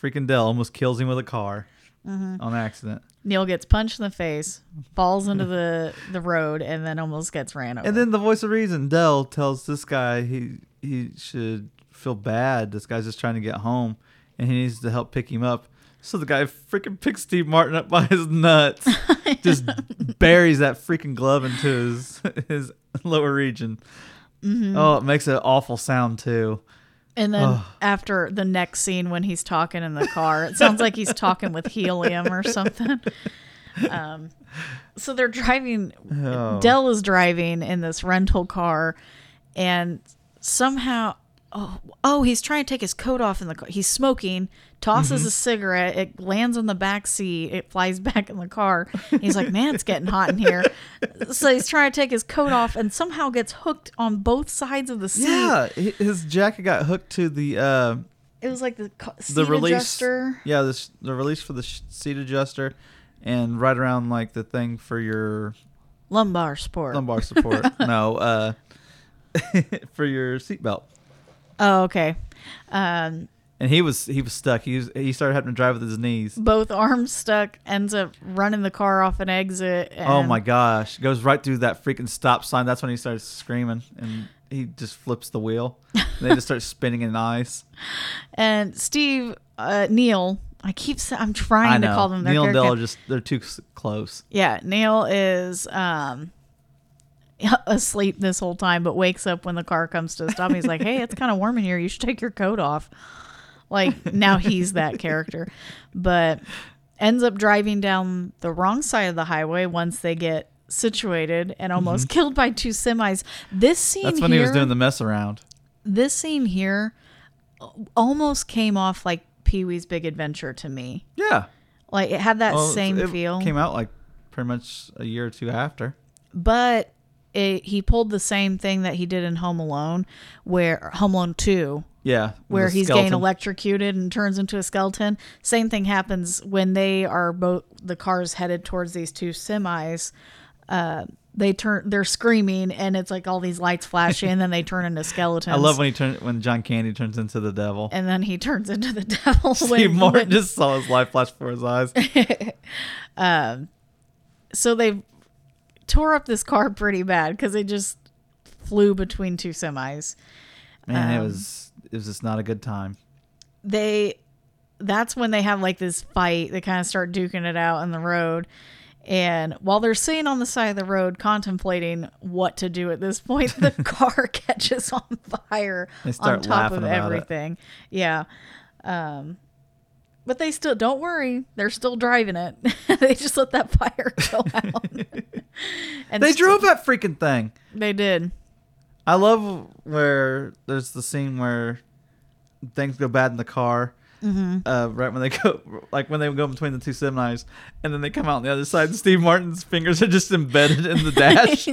Freaking Dell almost kills him with a car mm-hmm. on accident. Neil gets punched in the face, falls into the, the road, and then almost gets ran over. And then the voice of reason, Dell, tells this guy he he should feel bad. This guy's just trying to get home, and he needs to help pick him up. So the guy freaking picks Steve Martin up by his nuts, *laughs* just buries that freaking glove into his his lower region. Oh, it makes an awful sound too. And then Ugh. after the next scene when he's talking in the car, it sounds like he's talking with helium or something. *laughs* Um, so they're driving. Oh. Dell is driving in this rental car, and somehow, oh, oh, he's trying to take his coat off in the car. He's smoking, tosses Mm-hmm. a cigarette. It lands on the back seat. It flies *laughs* back in the car. He's like, "Man, it's getting hot in here." So he's trying to take his coat off, and somehow gets hooked on both sides of the seat. Yeah, his jacket got hooked to the uh, It was like the the release. adjuster. Yeah, this the release for the sh- seat adjuster, and right around like the thing for your lumbar support. lumbar support. *laughs* no, uh, *laughs* for your seatbelt. Oh, okay. Um, And he was he was stuck. He was he started having to drive with his knees. both arms stuck. Ends up running the car off an exit. oh my gosh! Goes right through that freaking stop sign. That's when he starts screaming, and he just flips the wheel. and *laughs* they just start spinning in ice. And Steve, uh, Neil. I keep. I'm I trying know. to call them Neil and Dell are just they're too close. Yeah, Neil is um *laughs* asleep this whole time, but wakes up when the car comes to a stop. He's like, "Hey, it's kind of warm in here. You should take your coat off." Like now he's that character, but ends up driving down the wrong side of the highway once they get situated and almost killed by two semis. This scene Mm-hmm. That's when here, he was doing the mess around. this scene here almost came off like Pee Wee's Big Adventure to me. Yeah. Like it had that Well, same it feel. Came out like pretty much a year or two after. but it, he pulled the same thing that he did in Home Alone, where Home Alone Two, Yeah. where he's getting electrocuted and turns into a skeleton. Same thing happens when they are both the cars headed towards these two semis. Uh, they turn, they're screaming, and it's like all these lights flashing, and then they turn into skeletons. *laughs* I love when he turned when John Candy turns into the devil. and then he turns into the *laughs* devil. Steve when- Martin when- just saw his life flash before his eyes. *laughs* so they tore up this car pretty bad because it just flew between two semis. Man, it Um, was it was just not a good time. they that's when they have like this fight they kind of start duking it out on the road and while they're sitting on the side of the road contemplating what to do at this point the *laughs* car catches on fire on top of about it. everything yeah um but they still don't worry they're still driving it *laughs* they just let that fire go out *laughs* and They still- drove that freaking thing. they did I love where there's the scene where things go bad in the car. Mm-hmm. Uh, right when they *laughs* go, like when they go between the two semis, and then they come out on the other side, and Steve Martin's fingers are just embedded in the dash.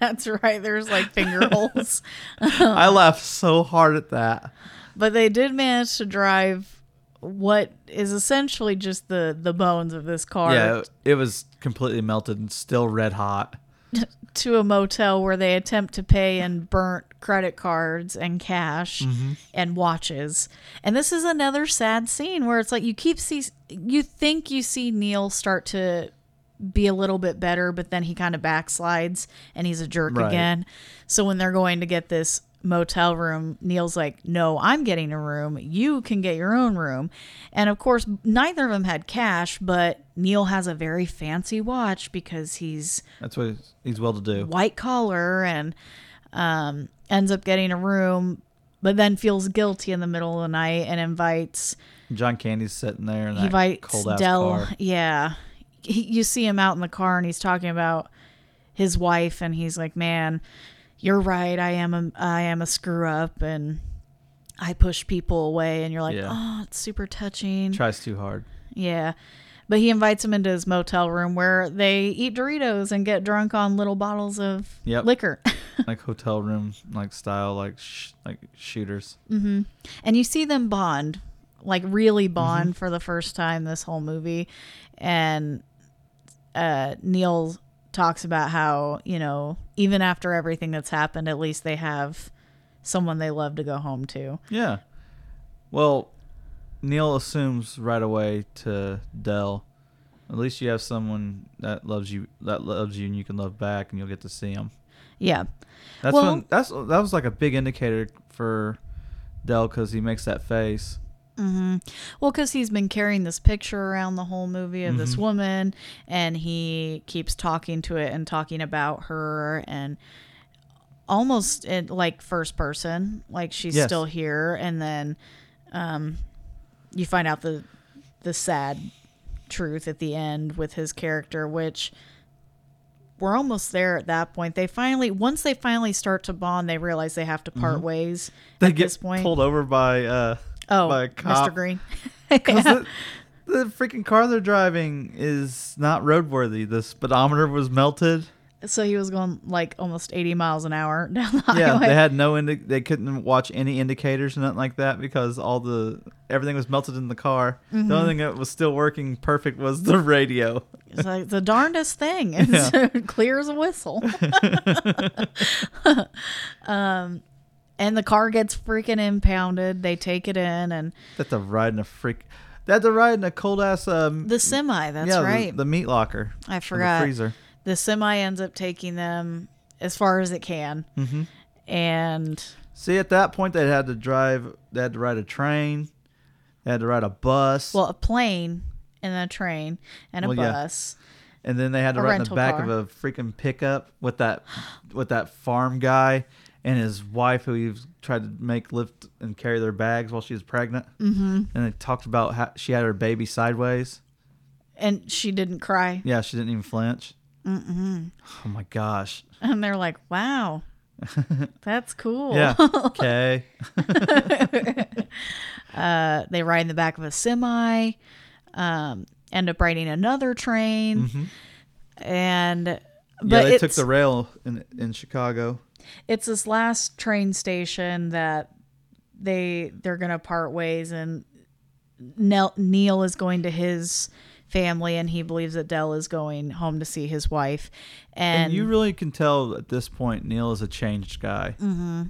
that's right there's like finger holes I laughed so hard at that. but they did manage to drive what is essentially just the the bones of this car Yeah, it was completely melted and still red hot. *laughs* to a motel where they attempt to pay in burnt credit cards and cash Mm-hmm. and watches. And this is another sad scene where it's like you keep see you think you see Neil start to be a little bit better, but then he kind of backslides and he's a jerk Right. again. So when they're going to get this motel room, Neil's like, "No, I'm getting a room. You can get your own room." And of course, neither of them had cash, but Neil has a very fancy watch because he's That's what he's, he's well to do. white collar and um, ends up getting a room, but then feels guilty in the middle of the night and invites John Candy's sitting there that invites cold car. Yeah, he, you see him out in the car and he's talking about his wife and he's like, "Man, you're right. I am a I am a screw up and." I push people away, and you're like, Yeah. oh, it's super touching. Tries too hard. Yeah. But he invites him into his motel room where they eat Doritos and get drunk on little bottles of Yep. liquor. *laughs* like hotel room like style like sh- like shooters. and you see them bond like really bond for the first time this whole movie. And uh, Neil talks about how, you know, even after everything that's happened, at least they have someone they love to go home to. Yeah. Well, Neil assumes right away to Dell. At least you have someone that loves you that loves you and you can love back and you'll get to see him. Yeah. That's Well- when that's that was like a big indicator for Dell because he makes that face. Well, because he's been carrying this picture around the whole movie of Mm-hmm. this woman, and he keeps talking to it and talking about her, and almost in like first person, like she's Yes. still here, and then um, you find out the the sad truth at the end with his character, which we're almost there at that point. They finally, once they finally start to bond, they realize they have to part ways. Mm-hmm. They at get this point, pulled over by uh oh, by a Mr. cop. Green. *laughs* 'Cause the, the freaking car they're driving is not roadworthy. The speedometer was melted. So he was going like almost 80 miles an hour *laughs* down the highway. Yeah, they had no indi- they couldn't watch any indicators or nothing like that because all the everything was melted in the car. Mm-hmm. The only thing that was still working perfect was the radio. It's like the darndest thing. *laughs* It's clear as a whistle. um, and the car gets freaking impounded. They take it in, and that's a ride in a freak. That's a ride in a cold ass um the semi. That's yeah, the- right. The, meat locker. I or the forgot. freezer. The semi ends up taking them as far as it can, Mhm. and See, at that point, they had to drive. They had to ride a train. They had to ride a bus. well, a plane and a train and a Well, yeah. bus. and then they had to a ride in the back car. of a freaking pickup with that with that farm guy and his wife who he tried to make lift and carry their bags while she was pregnant. Mm-hmm. And they talked about how she had her baby sideways. And she didn't cry. Yeah, she didn't even flinch. Mm-hmm. Oh my gosh. And they're like, wow, *laughs* that's cool. Yeah. *laughs* Okay. *laughs* Uh, they ride in the back of a semi, um, end up riding another train, and but Mm-hmm. yeah, they took the rail in in Chicago. It's this last train station that they they're gonna part ways, and Nel, Neil is going to his family, and he believes that Dell is going home to see his wife, and, And you really can tell at this point Neil is a changed guy. Mm-hmm.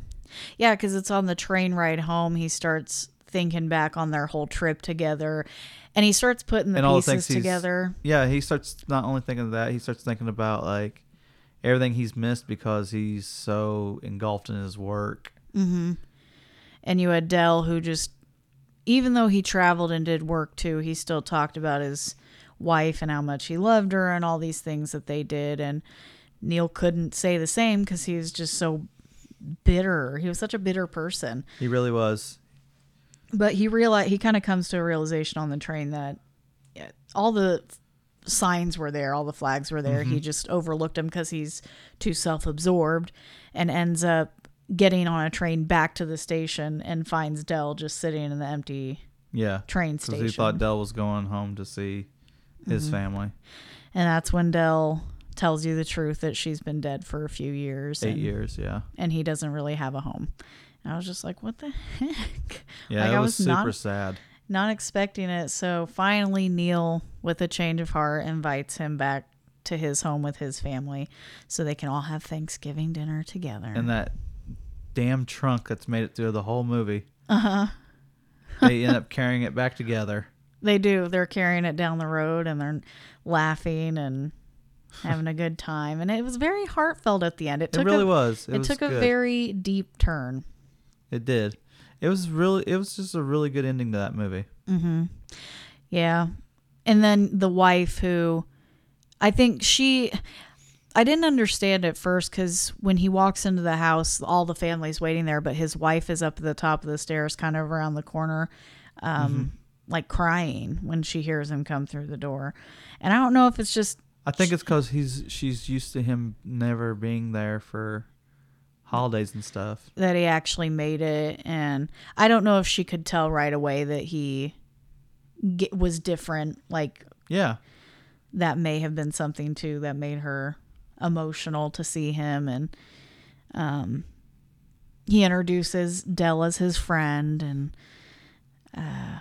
Yeah, because it's on the train ride home. He starts thinking back on their whole trip together, and he starts putting the and pieces together. Yeah, he starts not only thinking of that, he starts thinking about like everything he's missed because he's so engulfed in his work. Mm-hmm. And you had Dell, who just, even though he traveled and did work too, he still talked about his wife and how much he loved her and all these things that they did. And Neil couldn't say the same because he was just so bitter. He was such a bitter person. He really was. but he realized he kind of comes to a realization on the train that all the signs were there, all the flags were there. He just overlooked them because he's too self-absorbed, and ends up getting on a train back to the station and finds Dell just sitting in the empty Yeah. train Because station. he thought Dell was going home to see his Mm-hmm. family. and that's when Dell tells you the truth that she's been dead for a few years, Eight and, years, yeah. and he doesn't really have a home. And I was just like, what the heck? Yeah, Like, it I was, was super not- sad. Not expecting it. So finally, Neil, with a change of heart, invites him back to his home with his family so they can all have Thanksgiving dinner together. And that damn trunk that's made it through the whole movie. Uh huh. they end up carrying it back together. *laughs* they do. They're carrying it down the road and they're laughing and having a good time. And it was very heartfelt at the end. It It took really a, was. It, It, was took a very deep turn. It did. It was really. It was just a really good ending to that movie. Mm-hmm. Yeah. And then the wife who I think she I didn't understand at first cuz when he walks into the house all the family's waiting there but his wife is up at the top of the stairs kind of around the corner um like crying when she hears him come through the door. And I don't know if it's just I think it's because he's she's used to him never being there for holidays and stuff. that he actually made it and I don't know if she could tell right away that he get, was different like Yeah, that may have been something too that made her emotional to see him and um he introduces Dell as his friend and uh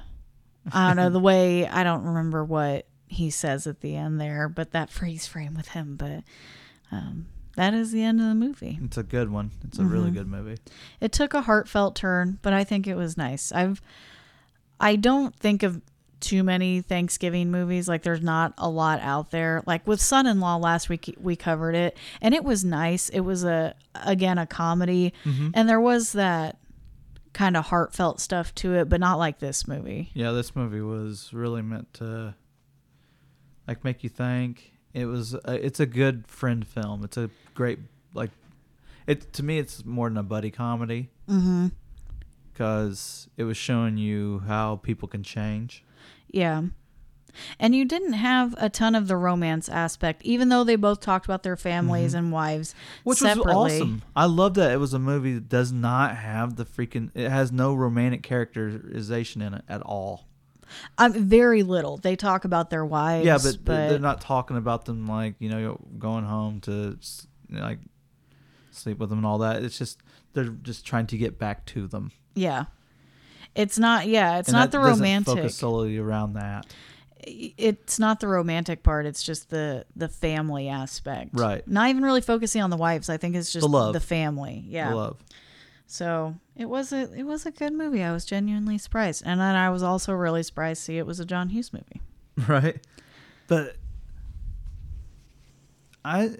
I don't know the *laughs* way I don't remember what he says at the end there, but that freeze frame with him. But um, that is the end of the movie. It's a good one. It's a really mm-hmm. good movie. It took a heartfelt turn, but I think it was nice. I've I don't think of too many Thanksgiving movies. Like there's not a lot out there. Like with Son in Law last week we covered it and it was nice. It was a again a comedy mm-hmm. and there was that kind of heartfelt stuff to it, but not like this movie. Yeah, this movie was really meant to like make you think. It was a, it's a good friend film. It's a great like it to me it's more than a buddy comedy. Mm-hmm. Cuz it was showing you how people can change. Yeah. And you didn't have a ton of the romance aspect, even though they both talked about their families and wives Which separately. was awesome. I love that it was a movie that does not have the freaking it has no romantic characterization in it at all. Um, very little. They talk about their wives. Yeah, but, they're not talking about them like you know going home to like sleep with them and all that. It's just they're just trying to get back to them. Yeah. It's not. Yeah, it's And not the romantic. Focus solely around that, It's not the romantic part. It's just the the family aspect. Right. Not even really focusing on the wives. I think it's just The love. the family. Yeah. the love. So it was a it was a good movie. I was genuinely surprised, and then I was also really surprised to see it was a John Hughes movie. *laughs* right? But I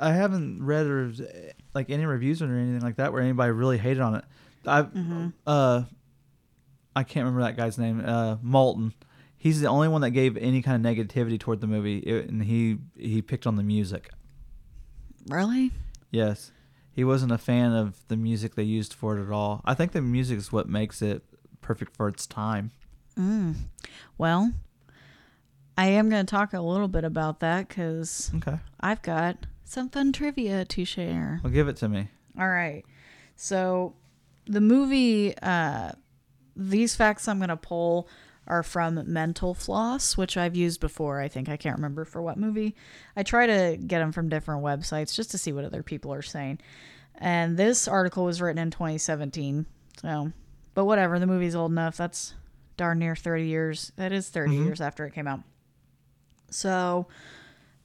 I haven't read or like any reviews or anything like that where anybody really hated on it. I Mm-hmm. uh I can't remember that guy's name. Uh, Moulton. He's the only one that gave any kind of negativity toward the movie, it, and he he picked on the music. Really? Yes, he wasn't a fan of the music they used for it at all. I think the music is what makes it perfect for its time. Mm. Well, I am going to talk a little bit about that because Okay, I've got some fun trivia to share. well, give it to me. All right. So the movie, uh, these facts I'm going to pull are from Mental Floss, which I've used before. I think I can't remember for what movie. I try to get them from different websites just to see what other people are saying. And this article was written in 2017. So, but whatever. The movie's old enough. That's darn near 30 years. That is 30 mm-hmm. years after it came out. So,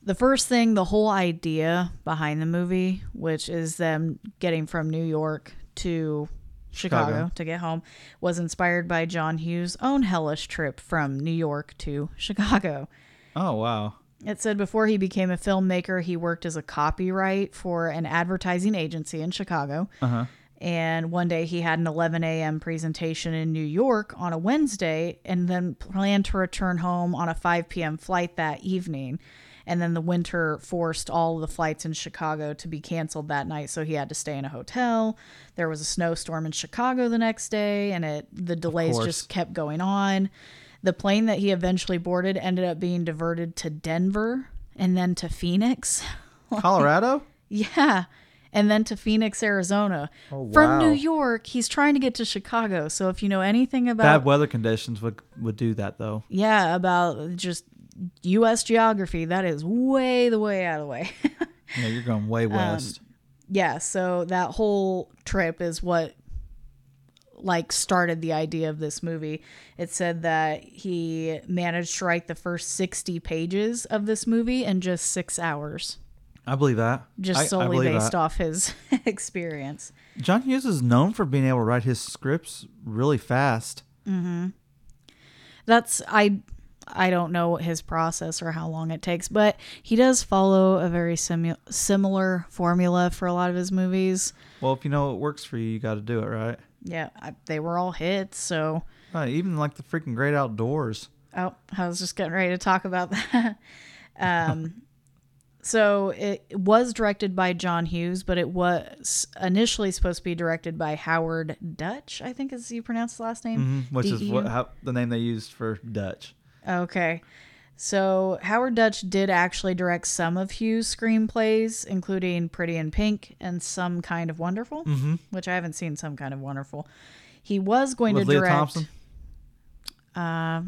the first thing, the whole idea behind the movie, which is them getting from New York to Chicago, Chicago. to get home, was inspired by John Hughes' own hellish trip from New York to *laughs* Chicago. Oh wow. It said before he became a filmmaker, he worked as a copyright for an advertising agency in Chicago. Uh huh. And one day he had an 11 a.m. presentation in New York on a Wednesday and then planned to return home on a 5 p.m. flight that evening. And then the winter forced all of the flights in Chicago to be canceled that night. So he had to stay in a hotel. There was a snowstorm in Chicago the next day, and it the delays just kept going on. The plane that he eventually boarded ended up being diverted to Denver and then to Phoenix. *laughs* Colorado. Yeah. And then to Phoenix, Arizona. Oh, From New. York, he's trying to get to Chicago. So if you know anything about Bad weather conditions would would do that though. yeah, about just US geography, that is way the way out of the way. *laughs* Yeah, you're going way Um, west. yeah, so that whole trip is what like started the idea of this movie. It said that he managed to write the first 60 pages of this movie in just 6 hours, I believe that. just I- I solely believe based that. off his *laughs* experience. John Hughes is known for being able to write his scripts really fast. Mm-hmm. That's I I don't know his process or how long it takes, but he does follow a very simu- similar formula for a lot of his movies. Well, if you know it works for you, you got to do it, right? Yeah, I, they were all hits, so Right, even like the freaking Great Outdoors. oh, I was just getting ready to talk about that. *laughs* um *laughs* so it was directed by John Hughes, but it was initially supposed to be directed by Howard Deutch, I think is you pronounce the last name. Mhm, Which is what how, the name they used for Dutch. Okay. So Howard Deutch did actually direct some of Hughes' screenplays, including Pretty in Pink and Some Kind of Wonderful, Mm-hmm. which I haven't seen Some Kind of Wonderful. He was going With to Lea direct. Thompson. Uh,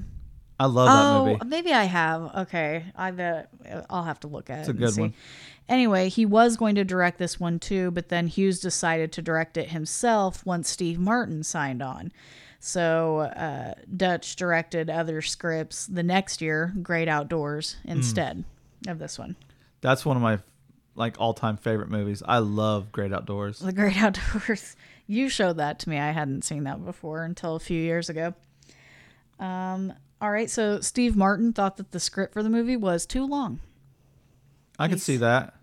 I love oh, that movie. maybe I have. Okay, I bet I'll have to look at It's it. a and good see. one. Anyway, he was going to direct this one too, but then Hughes decided to direct it himself once Steve Martin signed on. So uh, Deutch directed other scripts the next year, Great Outdoors, Hmm. instead of this one. That's one of my like all-time favorite movies. I love Great Outdoors. The Great *laughs* Outdoors. You showed that to me. I hadn't seen that before until a few years ago. Um, all right, so Steve Martin thought that the script for the movie was too long. I could see that.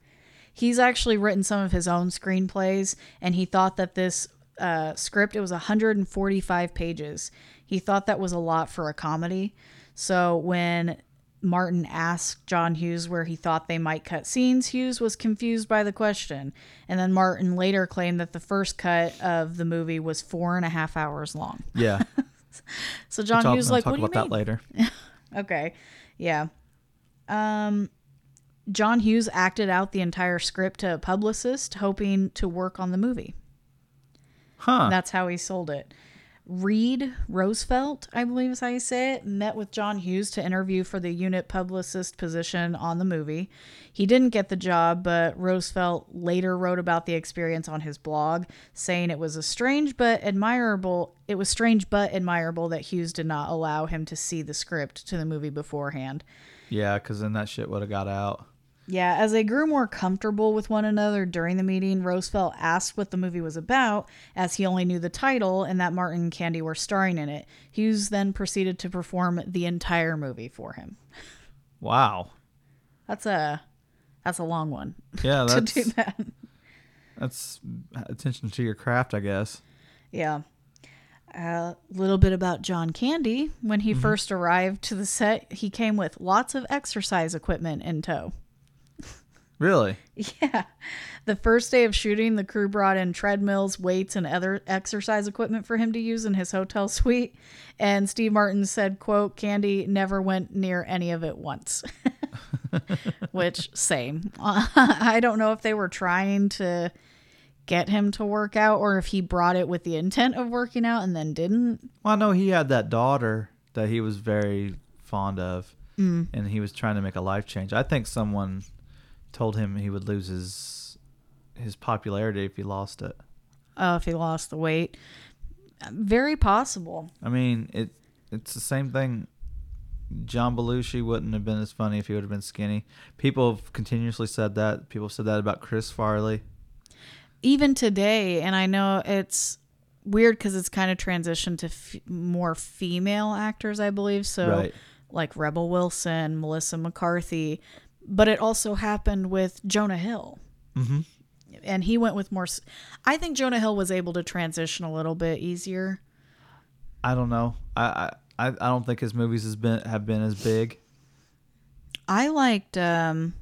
He's actually written some of his own screenplays, and he thought that this uh, script it was 145 pages. He thought that was a lot for a comedy. So when Martin asked John Hughes where he thought they might cut scenes, Hughes was confused by the question, and then Martin later claimed that the first cut of the movie was four and a half hours long. *laughs* Yeah. So John Hughes like, talk "What do you mean? Talk about that mean?" later. Okay. Yeah. Um John Hughes acted out the entire script to a publicist hoping to work on the movie. Huh. That's how he sold it. Reid Rosefelt, I believe is how you say it, met with John Hughes to interview for the unit publicist position on the movie. He didn't get the job, but Rosefelt later wrote about the experience on his blog, saying it was a strange but admirable it was strange but admirable that Hughes did not allow him to see the script to the movie beforehand. yeah, because then that shit would have got out. Yeah, as they grew more comfortable with one another during the meeting, Rosefelt asked what the movie was about, as he only knew the title and that Martin and Candy were starring in it. Hughes then proceeded to perform the entire movie for him. Wow. That's a that's a long one *laughs* Yeah, to do that. that's attention to your craft, I guess. Yeah. A little bit about John Candy. When he mm-hmm. first arrived to the set, he came with lots of exercise equipment in tow. Really? Yeah. The first day of shooting, the crew brought in treadmills, weights, and other exercise equipment for him to use in his hotel *laughs* suite. And Steve Martin said, quote, Candy never went near any of it once. *laughs* Which, same. *laughs* I don't know if they were trying to get him to work out or if he brought it with the intent of working out and then didn't. Well, I know he had that daughter that he was very fond of, Mm. and he was trying to make a life change. I think someone told him he would lose his his popularity if he lost it. Oh, if he lost the weight. Very possible. I mean, it it's the same thing. John Belushi wouldn't have been as funny if he would have been skinny. People have continuously said that. People said that about Chris Farley. even today, and I know it's weird because it's kind of transitioned to f- more female actors, I believe. So, Right. like Rebel Wilson, Melissa McCarthy, but it also happened with Jonah Hill. Mhm. And he went with more. I think Jonah Hill was able to transition a little bit easier. I don't know. I I, I don't think his movies has been have been as big. I liked um,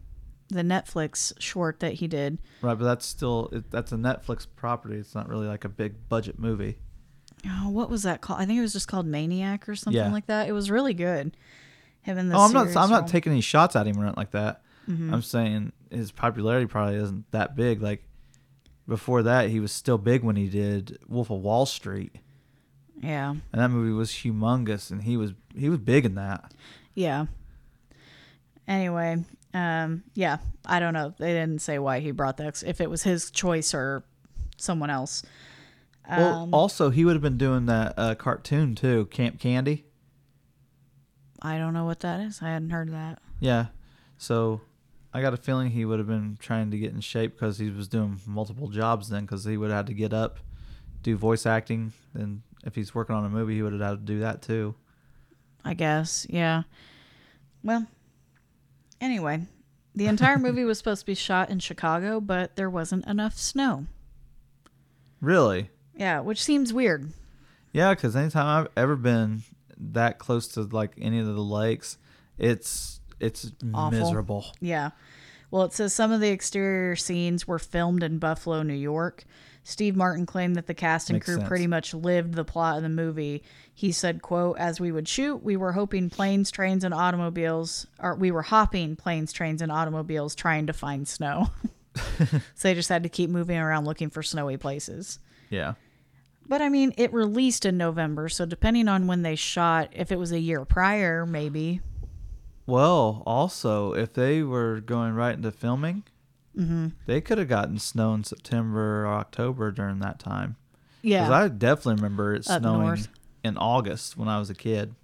the Netflix short that he did. Right, but that's still it, that's a Netflix property. It's not really like a big budget movie. Oh, what was that called? I think it was just called Maniac or something Yeah. like that. It was really good. Him in the oh, I'm not I'm not taking any shots at him or anything like that. Mm-hmm. I'm saying his popularity probably isn't that big. Like before that, he was still big when he did Wolf of Wall Street, Yeah. and that movie was humongous, and he was he was big in that. Yeah. Anyway, um, yeah, I don't know. They didn't say why he brought ex- if it was his choice or someone else. Well, Um, also he would have been doing that uh, cartoon too, Camp Candy. I don't know what that is. I hadn't heard that. Yeah, so I got a feeling he would have been trying to get in shape because he was doing multiple jobs then, because he would have had to get up, do voice acting, and if he's working on a movie, he would have had to do that too. I guess. Yeah. Well, anyway, the entire movie was supposed to be shot in Chicago, but there wasn't enough snow. Really? Yeah, which seems weird. Yeah, because anytime I've ever been that close to like any of the lakes, it's it's Awful. miserable. Yeah. Well, it says some of the exterior scenes were filmed in Buffalo, New York. Steve Martin claimed that the cast and Makes crew sense. pretty much lived the plot of the movie. He said, quote, as we would shoot, we were hoping planes, trains, and automobiles, or we were hopping planes, trains, and automobiles trying to find snow. *laughs* so they just had to keep moving around looking for snowy places. Yeah. But I mean, it released in November, so depending on when they shot, if it was a year prior, maybe. Well, also, if they were going right into filming, Mm-hmm. they could have gotten snow in September or October during that time. Yeah. Because. I definitely remember it Up snowing north. in August when I was a kid.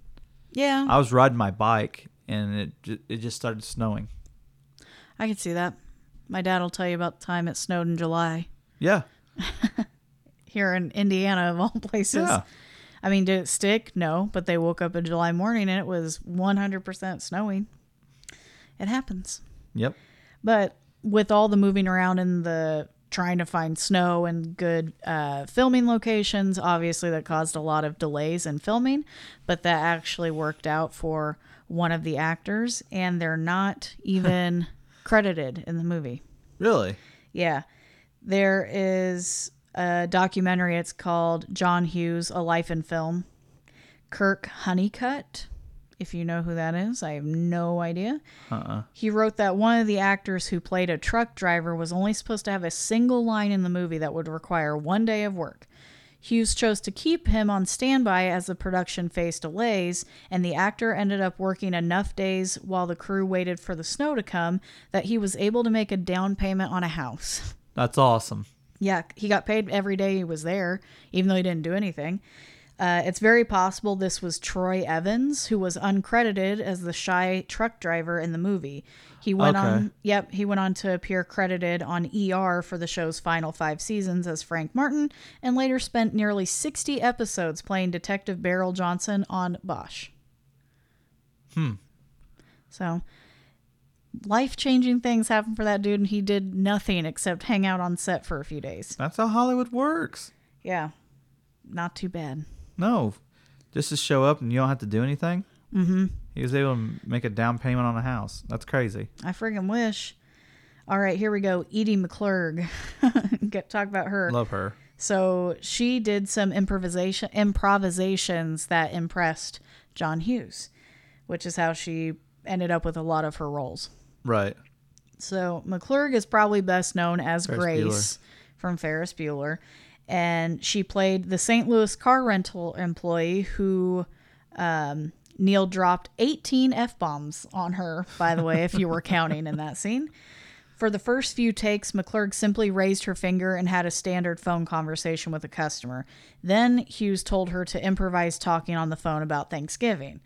Yeah, I was riding my bike and it it just started snowing. I can see that. My dad will tell you about the time it snowed in July Yeah. *laughs* here in Indiana, of all *laughs* places. Yeah. I mean, did it stick? No, but they woke up a July morning and it was 100% snowing. It happens. Yep. But with all the moving around and the trying to find snow and good uh, filming locations, obviously that caused a lot of delays in filming. But that actually worked out for one of the actors, and they're not *laughs* even credited in the movie. Really? Yeah. There is a documentary. It's called John Hughes, A Life in Film. Kirk Honeycutt, if you know who that is. I have no idea. Uh-uh. He wrote that one of the actors who played a truck driver was only supposed to have a single line in the movie that would require one day of work. Hughes chose to keep him on standby as the production faced delays, and the actor ended up working enough days while the crew waited for the snow to come that he was able to make a down payment on a house. *laughs* That's awesome. Yeah, he got paid every day he was there, even though he didn't do anything. Uh, it's very possible this was Troy Evans, who was uncredited as the shy truck driver in the movie. He went Okay. on, yep, he went on to appear credited on ER for the show's final five seasons as Frank Martin, and later spent nearly 60 episodes playing Detective Barrel Johnson on Bosch. Hmm. So, life changing things happened for that dude, and he did nothing except hang out on set for a few days. That's how Hollywood works. Yeah, not too bad. No. Just to show up and you don't have to do anything. Mm-hmm. He was able to make a down payment on a house. That's crazy. I friggin' wish. All right, here we go. Edie McClurg. *laughs* Get talk about her. Love her. So she did some improvisation improvisations that impressed John Hughes, which is how she ended up with a lot of her roles. Right. So McClurg is probably best known as Ferris Grace from Ferris Bueller, and she played the St. Louis car rental employee who um, Neil dropped 18 f bombs on her. By the way, if you were counting in that scene. For the first few takes, McClurg simply raised her finger and had a standard phone conversation with a customer. Then Hughes told her to improvise talking on the phone about Thanksgiving.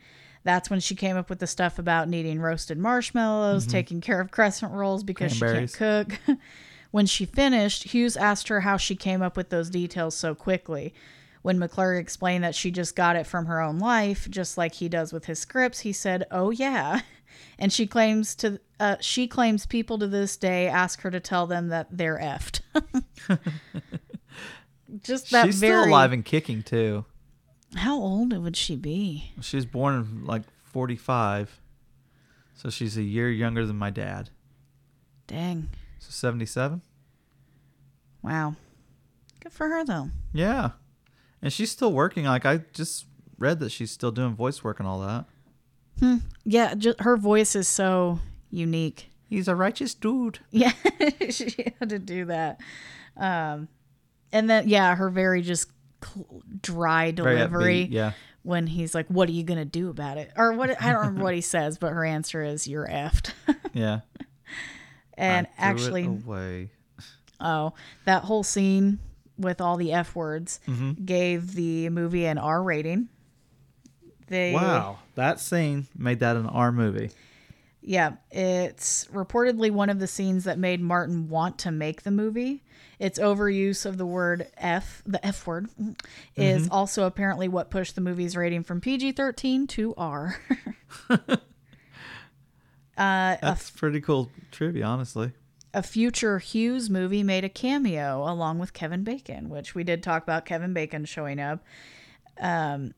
That's when she came up with the stuff about needing roasted marshmallows, taking care of crescent rolls because she can't cook. *laughs* when she finished, Hughes asked her how she came up with those details so quickly. When McClurg explained that she just got it from her own life, just like he does with his scripts, he said, "Oh yeah." *laughs* And she claims to uh, she claims people to this day ask her to tell them that they're effed. *laughs* just that She's very still alive and kicking too. How old would she be? She was born in like 45. So she's a year younger than my dad. Dang. So 77? Wow. Good for her though. Yeah. And she's still working. Like I just read that she's still doing voice work and all that. Yeah, ju- her voice is so unique. He's a righteous dude. *laughs* Yeah, *laughs* she had to do that. Um, and then yeah, her very just cl- dry delivery upbeat, Yeah. when he's like, "What are you gonna do about it?" Or what? I don't remember what he says, but her answer is, "You're effed." *laughs* Yeah. and I threw it actually, oh, that whole scene with all the f words Mm-hmm. gave the movie an R rating. They Wow. That scene made that an R movie. Yeah, it's reportedly one of the scenes that made Martin want to make the movie. Its overuse of the word F, the F word, is also apparently what pushed the movie's rating from PG 13 to R. *laughs* *laughs* uh, That's pretty cool trivia, honestly. a future Hughes movie made a cameo along with Kevin Bacon, which we did talk about Kevin Bacon showing up. Um,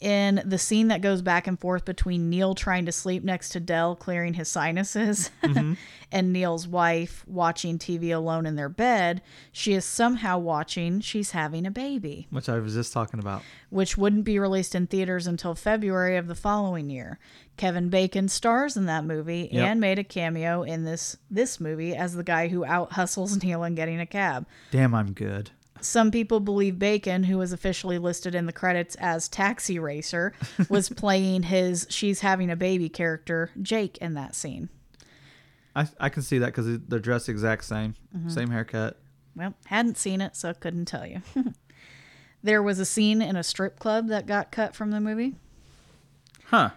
in the scene that goes back and forth between Neil trying to sleep next to Dell clearing his sinuses *laughs* mm-hmm. and Neil's wife watching TV alone in their bed, she is somehow watching She's Having a Baby, Which I was just talking about. which wouldn't be released in theaters until February of the following year. Kevin Bacon stars in that movie Yep. and made a cameo in this this movie as the guy who out hustles *laughs* Neil in getting a cab. Damn, I'm good. Some people believe Bacon, who was officially listed in the credits as Taxi Racer, was *laughs* playing his She's Having a Baby character, Jake, in that scene. I, I can see that because they're dressed exact same. Mm-hmm. Same haircut. Well, hadn't seen it, so couldn't tell you. *laughs* There was a scene in a strip club that got cut from the movie. Huh.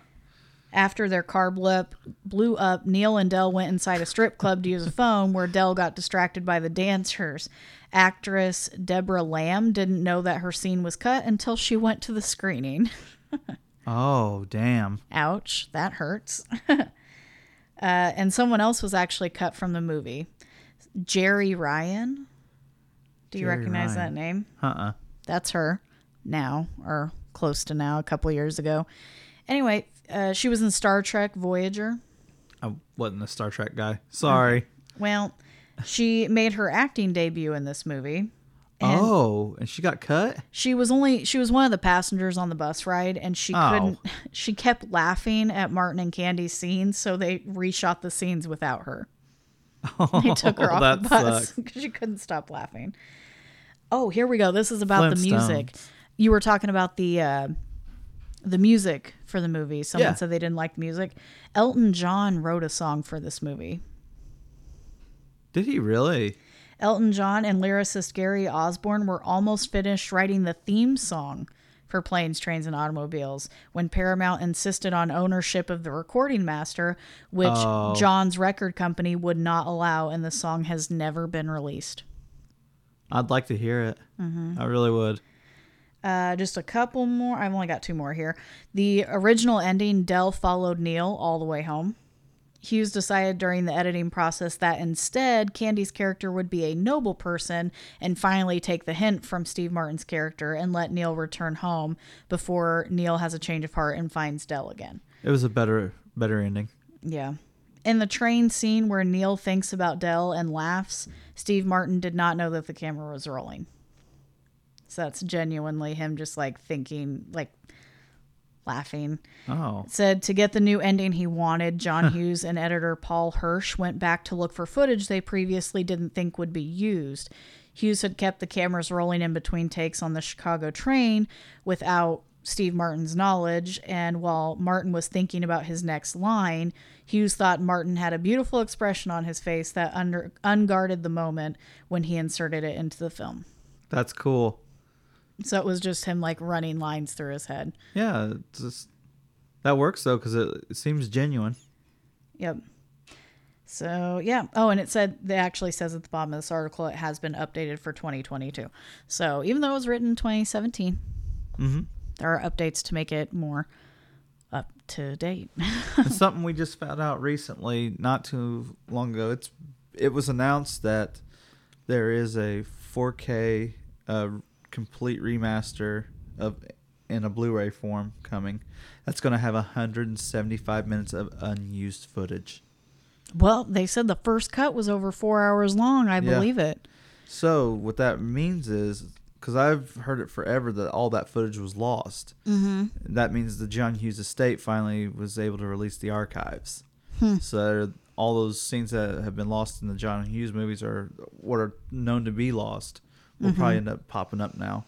After their car blew up, blew up, Neil and Dell went inside a strip club to use a phone where Dell got distracted by the dancers. Actress Deborah Lamb didn't know that her scene was cut until she went to the screening. *laughs* Oh, damn. Ouch, that hurts. *laughs* uh, and someone else was actually cut from the movie. Jerry Ryan. Do you Jerry recognize Ryan. that name? Uh-uh. That's her now, or close to now, a couple years ago. Anyway, uh, she was in Star Trek Voyager. I wasn't a Star Trek guy. Sorry. Well, she made her acting debut in this movie. And oh, and she got cut? she was only she was one of the passengers on the bus ride and she Oh. couldn't *laughs* she kept laughing at Martin and Candy's scenes, so they reshot the scenes without her. Oh, They *laughs* took her off that the bus because *laughs* she couldn't stop laughing. Oh, here we go. This is about the music. You were talking about the uh, the music for the movie. Someone Yeah. said they didn't like the music. Elton John wrote a song for this movie. Did he really? Elton John and lyricist Gary Osborne were almost finished writing the theme song for Planes, Trains, and Automobiles when Paramount insisted on ownership of the recording master, which Oh. John's record company would not allow, and the song has never been released. I'd like to hear it. Mm-hmm. I really would. Uh, just a couple more. I've only got two more here. The original ending, Dell followed Neil all the way home. Hughes decided during the editing process that instead, Candy's character would be a noble person and finally take the hint from Steve Martin's character and let Neil return home before Neil has a change of heart and finds Dell again. It was a better better ending. Yeah. In the train scene where Neil thinks about Dell and laughs, Steve Martin did not know that the camera was rolling. So that's genuinely him just like thinking, like laughing. Oh. Said to get the new ending he wanted, John *laughs* Hughes and editor Paul Hirsch went back to look for footage they previously didn't think would be used. Hughes had kept the cameras rolling in between takes on the Chicago train without Steve Martin's knowledge, and while Martin was thinking about his next line, Hughes thought Martin had a beautiful expression on his face that under, unguarded the moment when he inserted it into the film. That's cool. So it was just him like running lines through his head. Yeah, just that works though because it, it seems genuine. Yep. So yeah. Oh, and it said it actually says at the bottom of this article it has been updated for 2022. So even though it was written in 2017, Mhm. there are updates to make it more up to date. *laughs* it's something we just found out recently, not too long ago. It's it was announced that there is a 4K uh, complete remaster of in a Blu-ray form coming. That's going to have 175 minutes of unused footage. well, they said the first cut was over four hours long. I Yeah. believe it. So what that means is, because I've heard it forever that all that footage was lost. Mm-hmm. That means the John Hughes estate finally was able to release the archives. So all those scenes that have been lost in the John Hughes movies are what are known to be lost. Will probably end up popping up now,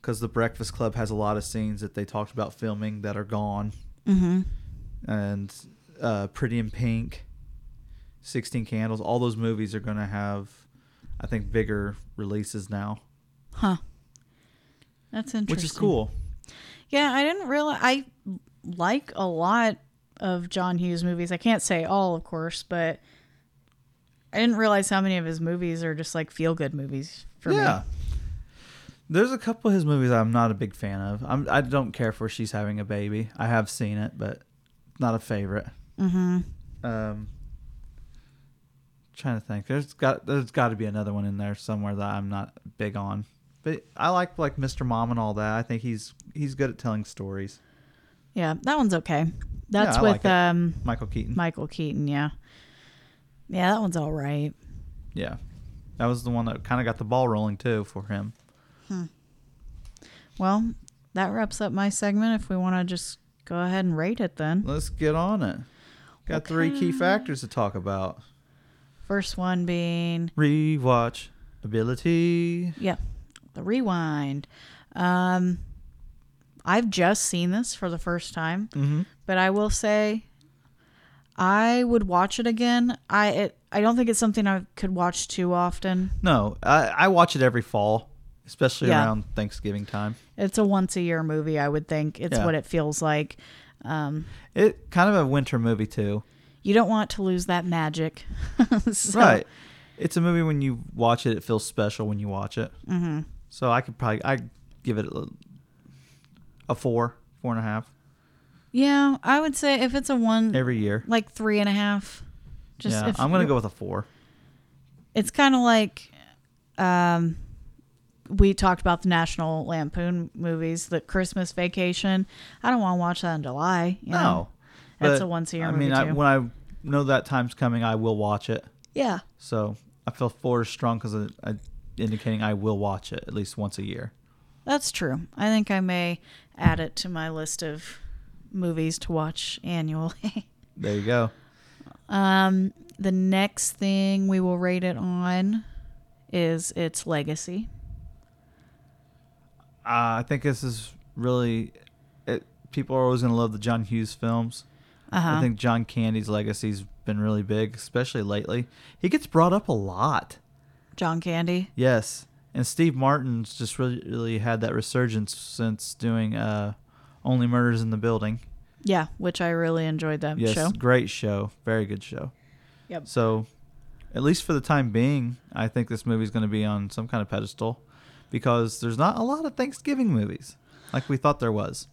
because the Breakfast Club has a lot of scenes that they talked about filming that are gone. Mm-hmm. And uh, Pretty in Pink, Sixteen Candles, all those movies are going to have, I think, bigger releases now, Huh. That's interesting. which is cool. Yeah, I didn't realize. I like a lot of John Hughes movies. I can't say all, of course, but I didn't realize how many of his movies are just like feel good movies for yeah. me. There's a couple of his movies I'm not a big fan of. I'm, I don't care for She's Having a Baby. I have seen it, but not a favorite. Mm-hmm. Um, trying to think. There's got there's got to be another one in there somewhere that I'm not big on. But I like like Mr. Mom and all that. I think he's he's good at telling stories. Yeah, that one's okay. That's I with like um Michael Keaton. Michael Keaton. Yeah, yeah, that one's all right. yeah, that was the one that kind of got the ball rolling too for him. Well, that wraps up my segment. If we want to just go ahead and rate it, then Let's get on it. Got three key factors to talk about. first one being Rewatch ability. Yeah, the rewind. Um, I've just seen this for the first time, Mm-hmm. but I will say, I would watch it again. I it, I don't think it's something I could watch too often. No, I, I watch it every fall. especially Yeah. around Thanksgiving time. It's a once a year movie, I would think. It's Yeah. what it feels like. Um, It kind of a winter movie too. you don't want to lose that magic. *laughs* So- Right. It's a movie when you watch it, it feels special when you watch it. hmm So I could probably I give it a, a four, four and a half Yeah, I would say if it's a one, every year. like three and a half. Just yeah, I'm gonna go with a four. It's kind of like, um, we talked about the National Lampoon movies, the Christmas Vacation. I don't want to watch that in July. You know? No, That's a once a year I movie mean, I, when I know that time's coming, I will watch it. yeah. So I feel four is strong because I indicating I will watch it at least once a year. That's true. I think I may add it to my list of movies to watch annually. *laughs* There you go. Um, the next thing we will rate it on is its legacy. Uh, I think this is really. It, people are always gonna love the John Hughes films. Uh-huh. I think John Candy's legacy's been really big, especially lately. He gets brought up a lot. John Candy. Yes, and Steve Martin's just really, really had that resurgence since doing uh, Only Murders in the Building. Yeah, which I really enjoyed that Yes, show. great show, very good show. Yep. So, at least for the time being, I think this movie's going to be on some kind of pedestal because there's not a lot of Thanksgiving movies like we thought there was.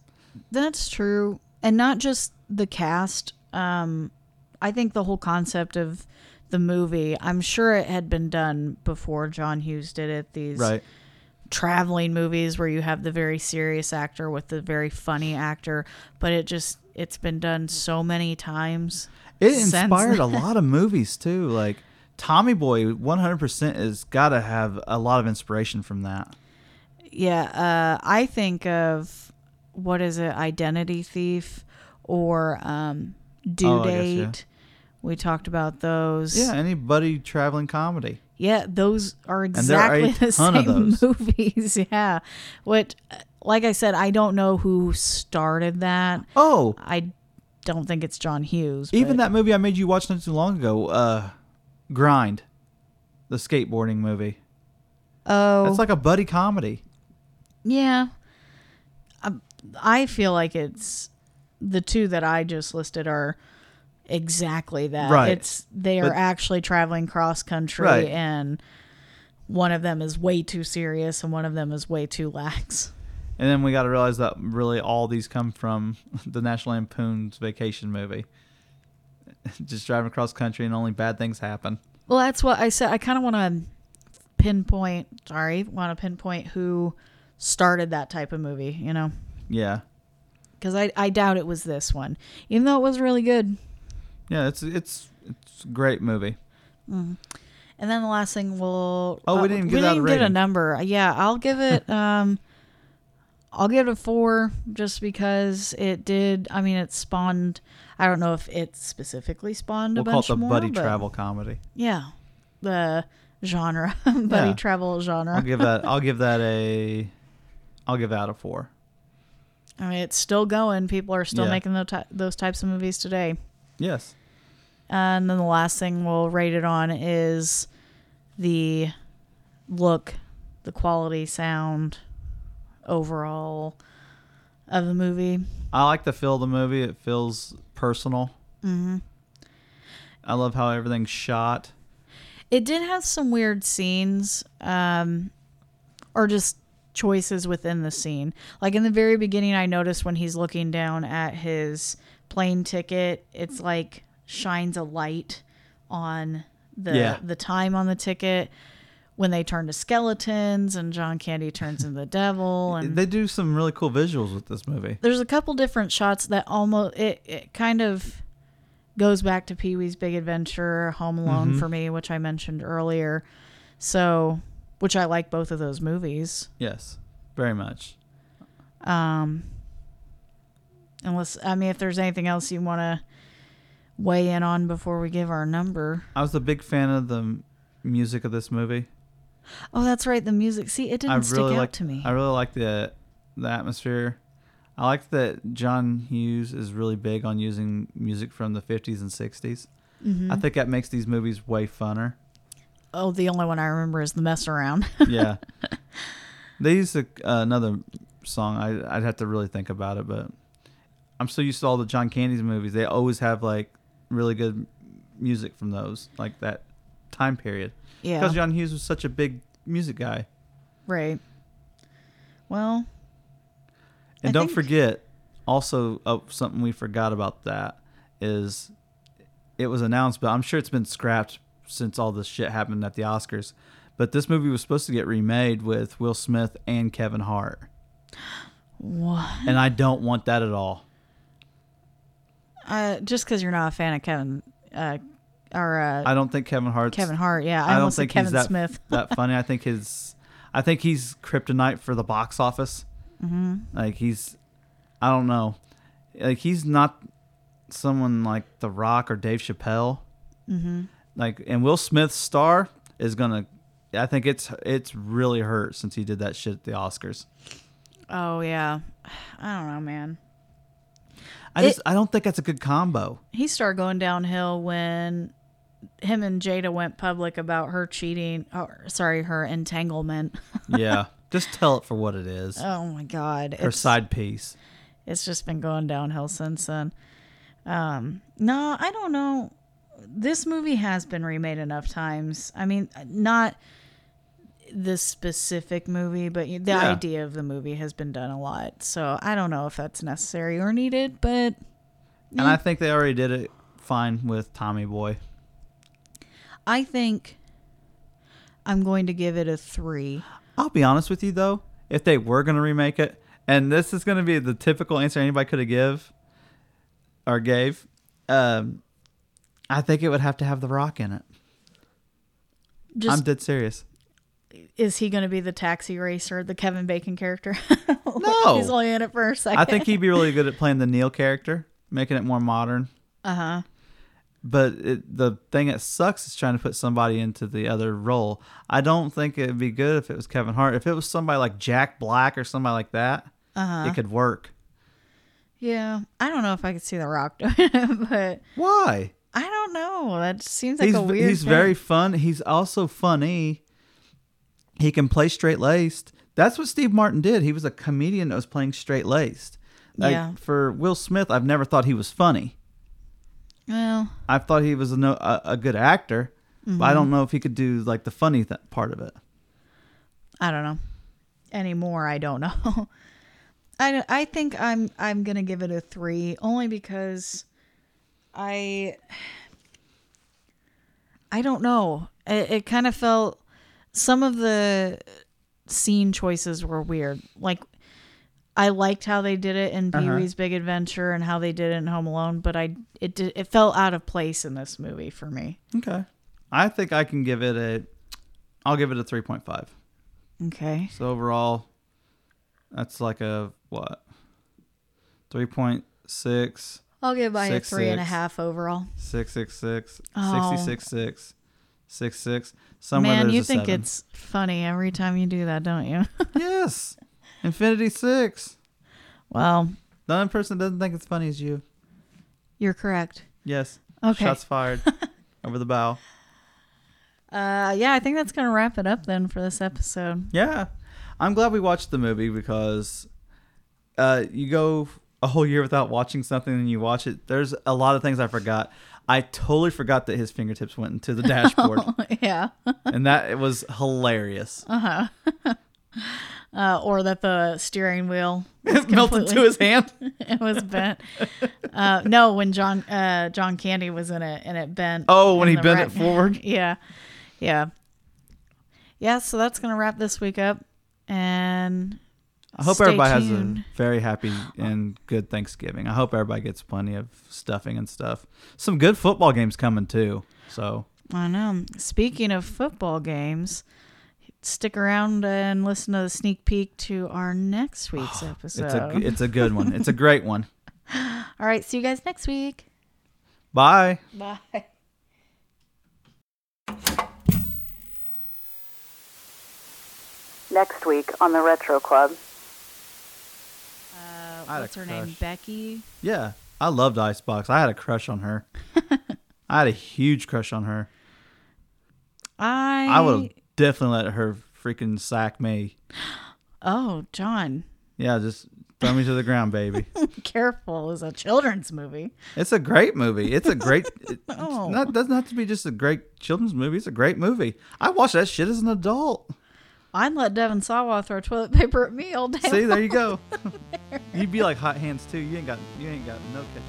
That's true. And not just the cast. Um, I think the whole concept of the movie, I'm sure it had been done before John Hughes did it. These Right. Traveling movies where you have the very serious actor with the very funny actor, but it just it's been done so many times. It inspired a *laughs* lot of movies too. Like Tommy Boy, 100% has got to have a lot of inspiration from that. Yeah, uh, I think of what is it, Identity Thief or um, Due Oh, I guess, yeah. Date. We talked about those. Yeah, any buddy traveling comedy. Yeah, those are exactly *laughs* the same movies. *laughs* Yeah. What, like I said, I don't know who started that. Oh, I don't think it's John Hughes. even that movie I made you watch not too long ago, uh, Grind, the skateboarding movie. Oh, It's like a buddy comedy. yeah. Um, I feel like it's the two that I just listed are exactly that. Right. It's they are But- actually traveling cross country, Right. and one of them is way too serious, and one of them is way too lax. And then we got to realize that really all these come from *laughs* the National Lampoon's Vacation movie. *laughs* Just driving across country and only bad things happen. Well, that's what I said. I kind of want to pinpoint. Sorry, want to pinpoint who started that type of movie. You know, Yeah. because I I doubt it was this one, even though it was really good. Yeah, it's it's it's a great movie. And then the last thing we'll. uh, Oh, we didn't even we didn't get a number. Yeah, I'll give it. *laughs* um, I'll give it a four just because it did. I mean, it spawned. I don't know if it specifically spawned We'll a call it bunch the more, buddy travel comedy. Yeah, the genre, *laughs* buddy Yeah. travel genre. I'll give that I'll give *laughs* that a I'll give that a 4. I mean, it's still going. People are still Yeah. making those, those types of movies today. Yes. And then the last thing we'll rate it on is the look, the quality, sound, overall of the movie. I like the feel of the movie. It feels personal. hmm I love how everything's shot. It did have some weird scenes, um, or just choices within the scene. Like in the very beginning, I noticed when he's looking down at his plane ticket, it's like shines a light on the Yeah. the time on the ticket. When they turn to skeletons and John Candy turns into the devil, *laughs* and They do some really cool visuals with this movie. there's a couple different shots that almost it, it kind of goes back to Pee Wee's Big Adventure, Home Alone Mhm. for me, which I mentioned earlier. So, which I like both of those movies. Yes. Very much. Um, unless I mean, if there's anything else you want to weigh in on before we give our number. I was a big fan of the m- music of this movie. Oh, that's right, the music. See, it didn't I stick really out like to me. I really like the the atmosphere. I like that John Hughes is really big on using music from the 50s and 60s. Mhm. I think that makes these movies way funner. oh, the only one I remember is the mess around. *laughs* Yeah. *laughs* They used to, uh, another song. I, I'd have to really think about it, but I'm so used to all the John Candy's movies. They always have like really good music from those, like that time period. Yeah. Because John Hughes was such a big music guy. Right. Well, And I don't think- forget, also oh, something we forgot about that is it was announced, but I'm sure it's been scrapped since all this shit happened at the Oscars. But this movie was supposed to get remade with Will Smith and Kevin Hart, what? and I don't want that at all. Uh, just because you're not a fan of Kevin, uh, or uh, I don't think Kevin Hart. Kevin Hart, yeah, I, I don't think Kevin he's that Smith. *laughs* that funny. I think his, I think he's kryptonite for the box office. hmm Like he's, I don't know, like he's not someone like The Rock or Dave Chappelle. hmm Like and Will Smith's star is gonna. I think it's it's really hurt since he did that shit at the Oscars. Oh yeah, *sighs* I don't know, man. I just I don't think that's a good combo. He started going downhill when him and Jada went public about her cheating. Or sorry, her entanglement. *laughs* Yeah, just tell it for what it is. oh my God, Her side piece. it's just been going downhill since then. Um, no, I don't know. This movie has been remade enough times. I mean, not this specific movie, but the Yeah. idea of the movie has been done a lot. So I don't know if that's necessary or needed, but And I think they already did it fine with Tommy Boy. I think I'm going to give it a three. I'll be honest with you though, if they were gonna remake it, and this is gonna be the typical answer anybody could have give or gave, um, I think it would have to have The Rock in it. I'm dead serious. Is he going to be the taxi racer, the Kevin Bacon character? *laughs* No. he's only in it for a second. I think he'd be really good at playing the Neil character, making it more modern. Uh huh. But it, the thing that sucks is trying to put somebody into the other role. I don't think it'd be good if it was Kevin Hart. If it was somebody like Jack Black or somebody like that, Uh-huh. it could work. Yeah, I don't know if I could see The Rock doing *laughs* it, but Why? I don't know. That seems like he's a weird. he's thing. very fun. He's also funny. He can play straight laced. That's what Steve Martin did. He was a comedian that was playing straight laced. Like, Yeah. For Will Smith, I've never thought he was funny. well. I thought he was a, no, a, a good actor, but Mm-hmm. I don't know if he could do like the funny th- part of it. I don't know anymore. I don't *laughs* know. I I think I'm I'm gonna give it a three only because I *sighs* I don't know. It, it kind of felt some of the scene choices were weird. Like I liked how they did it in Pee Uh-huh. Wee's Big Adventure and how they did it in Home Alone, but I it did, it felt out of place in this movie for me. Okay. I think I can give it a. I'll give it a three point five. Okay. So overall, that's like a what? Three point six. I'll give mine Six, a three and a six. half overall. Six six six Oh. sixty six six six six. Somewhere Man, there's you a think seven. it's funny every time you do that, don't you? *laughs* yes, Infinity Six. well, The only person that doesn't think it's funny is you. you're correct. Yes. Okay. Shots fired *laughs* over the bow. Uh, yeah, I think that's gonna wrap it up then for this episode. Yeah, I'm glad we watched the movie because uh, you go a whole year without watching something and you watch it. There's a lot of things I forgot. I totally forgot that his fingertips went into the *laughs* dashboard, yeah. and that it was hilarious. *laughs* Uh, huh. or that the steering wheel *laughs* melted to his hand. it was bent. Uh, no, when John uh, John Candy was in it and it bent. Oh, when he bent it forward. Yeah, yeah, yeah. So that's gonna wrap this week up, and I hope stay everybody has a very happy and good Thanksgiving. I hope everybody gets plenty of stuffing and stuff. Some good football games coming too. So I know. Speaking of football games, stick around and listen to the sneak peek to our next *sighs* week's episode. it's a it's a good one. It's a great one. *laughs* All right, see you guys next week. Bye. Bye. Next week on the Retro Club. I what's her name? Becky. Yeah, I loved Icebox. I had a crush on her. *laughs* I had a huge crush on her. I I would have definitely let her freaking sack me. *gasps* Oh, John, Yeah, just throw me to the ground, baby. *laughs* careful! Is a children's movie. It's a great movie. It's a great. *laughs* It, Oh. not doesn't have to be just a great children's movie. It's a great movie. I watched that shit as an adult. I'd let Devon Sawa throw toilet paper at me all day. See, long. there you go. *laughs* You'd be like hot hands too. You ain't got you ain't got no catching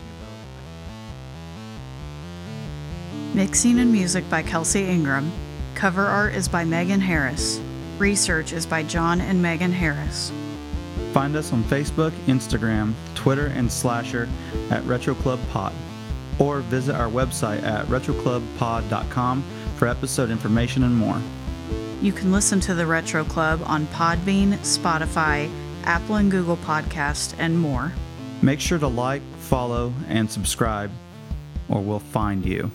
ability. Mixing and music by Kelsey Ingram. Cover art is by Meghan Harris. Research is by John and Meghan Harris. Find us on Facebook, Instagram, Twitter, and Slasher at Retro Club Pod, or visit our website at retroclubpod.com for episode information and more. You can listen to the Retro Club on Podbean, Spotify, Apple and Google Podcast, and more. Make sure to like, follow, and subscribe, or we'll find you.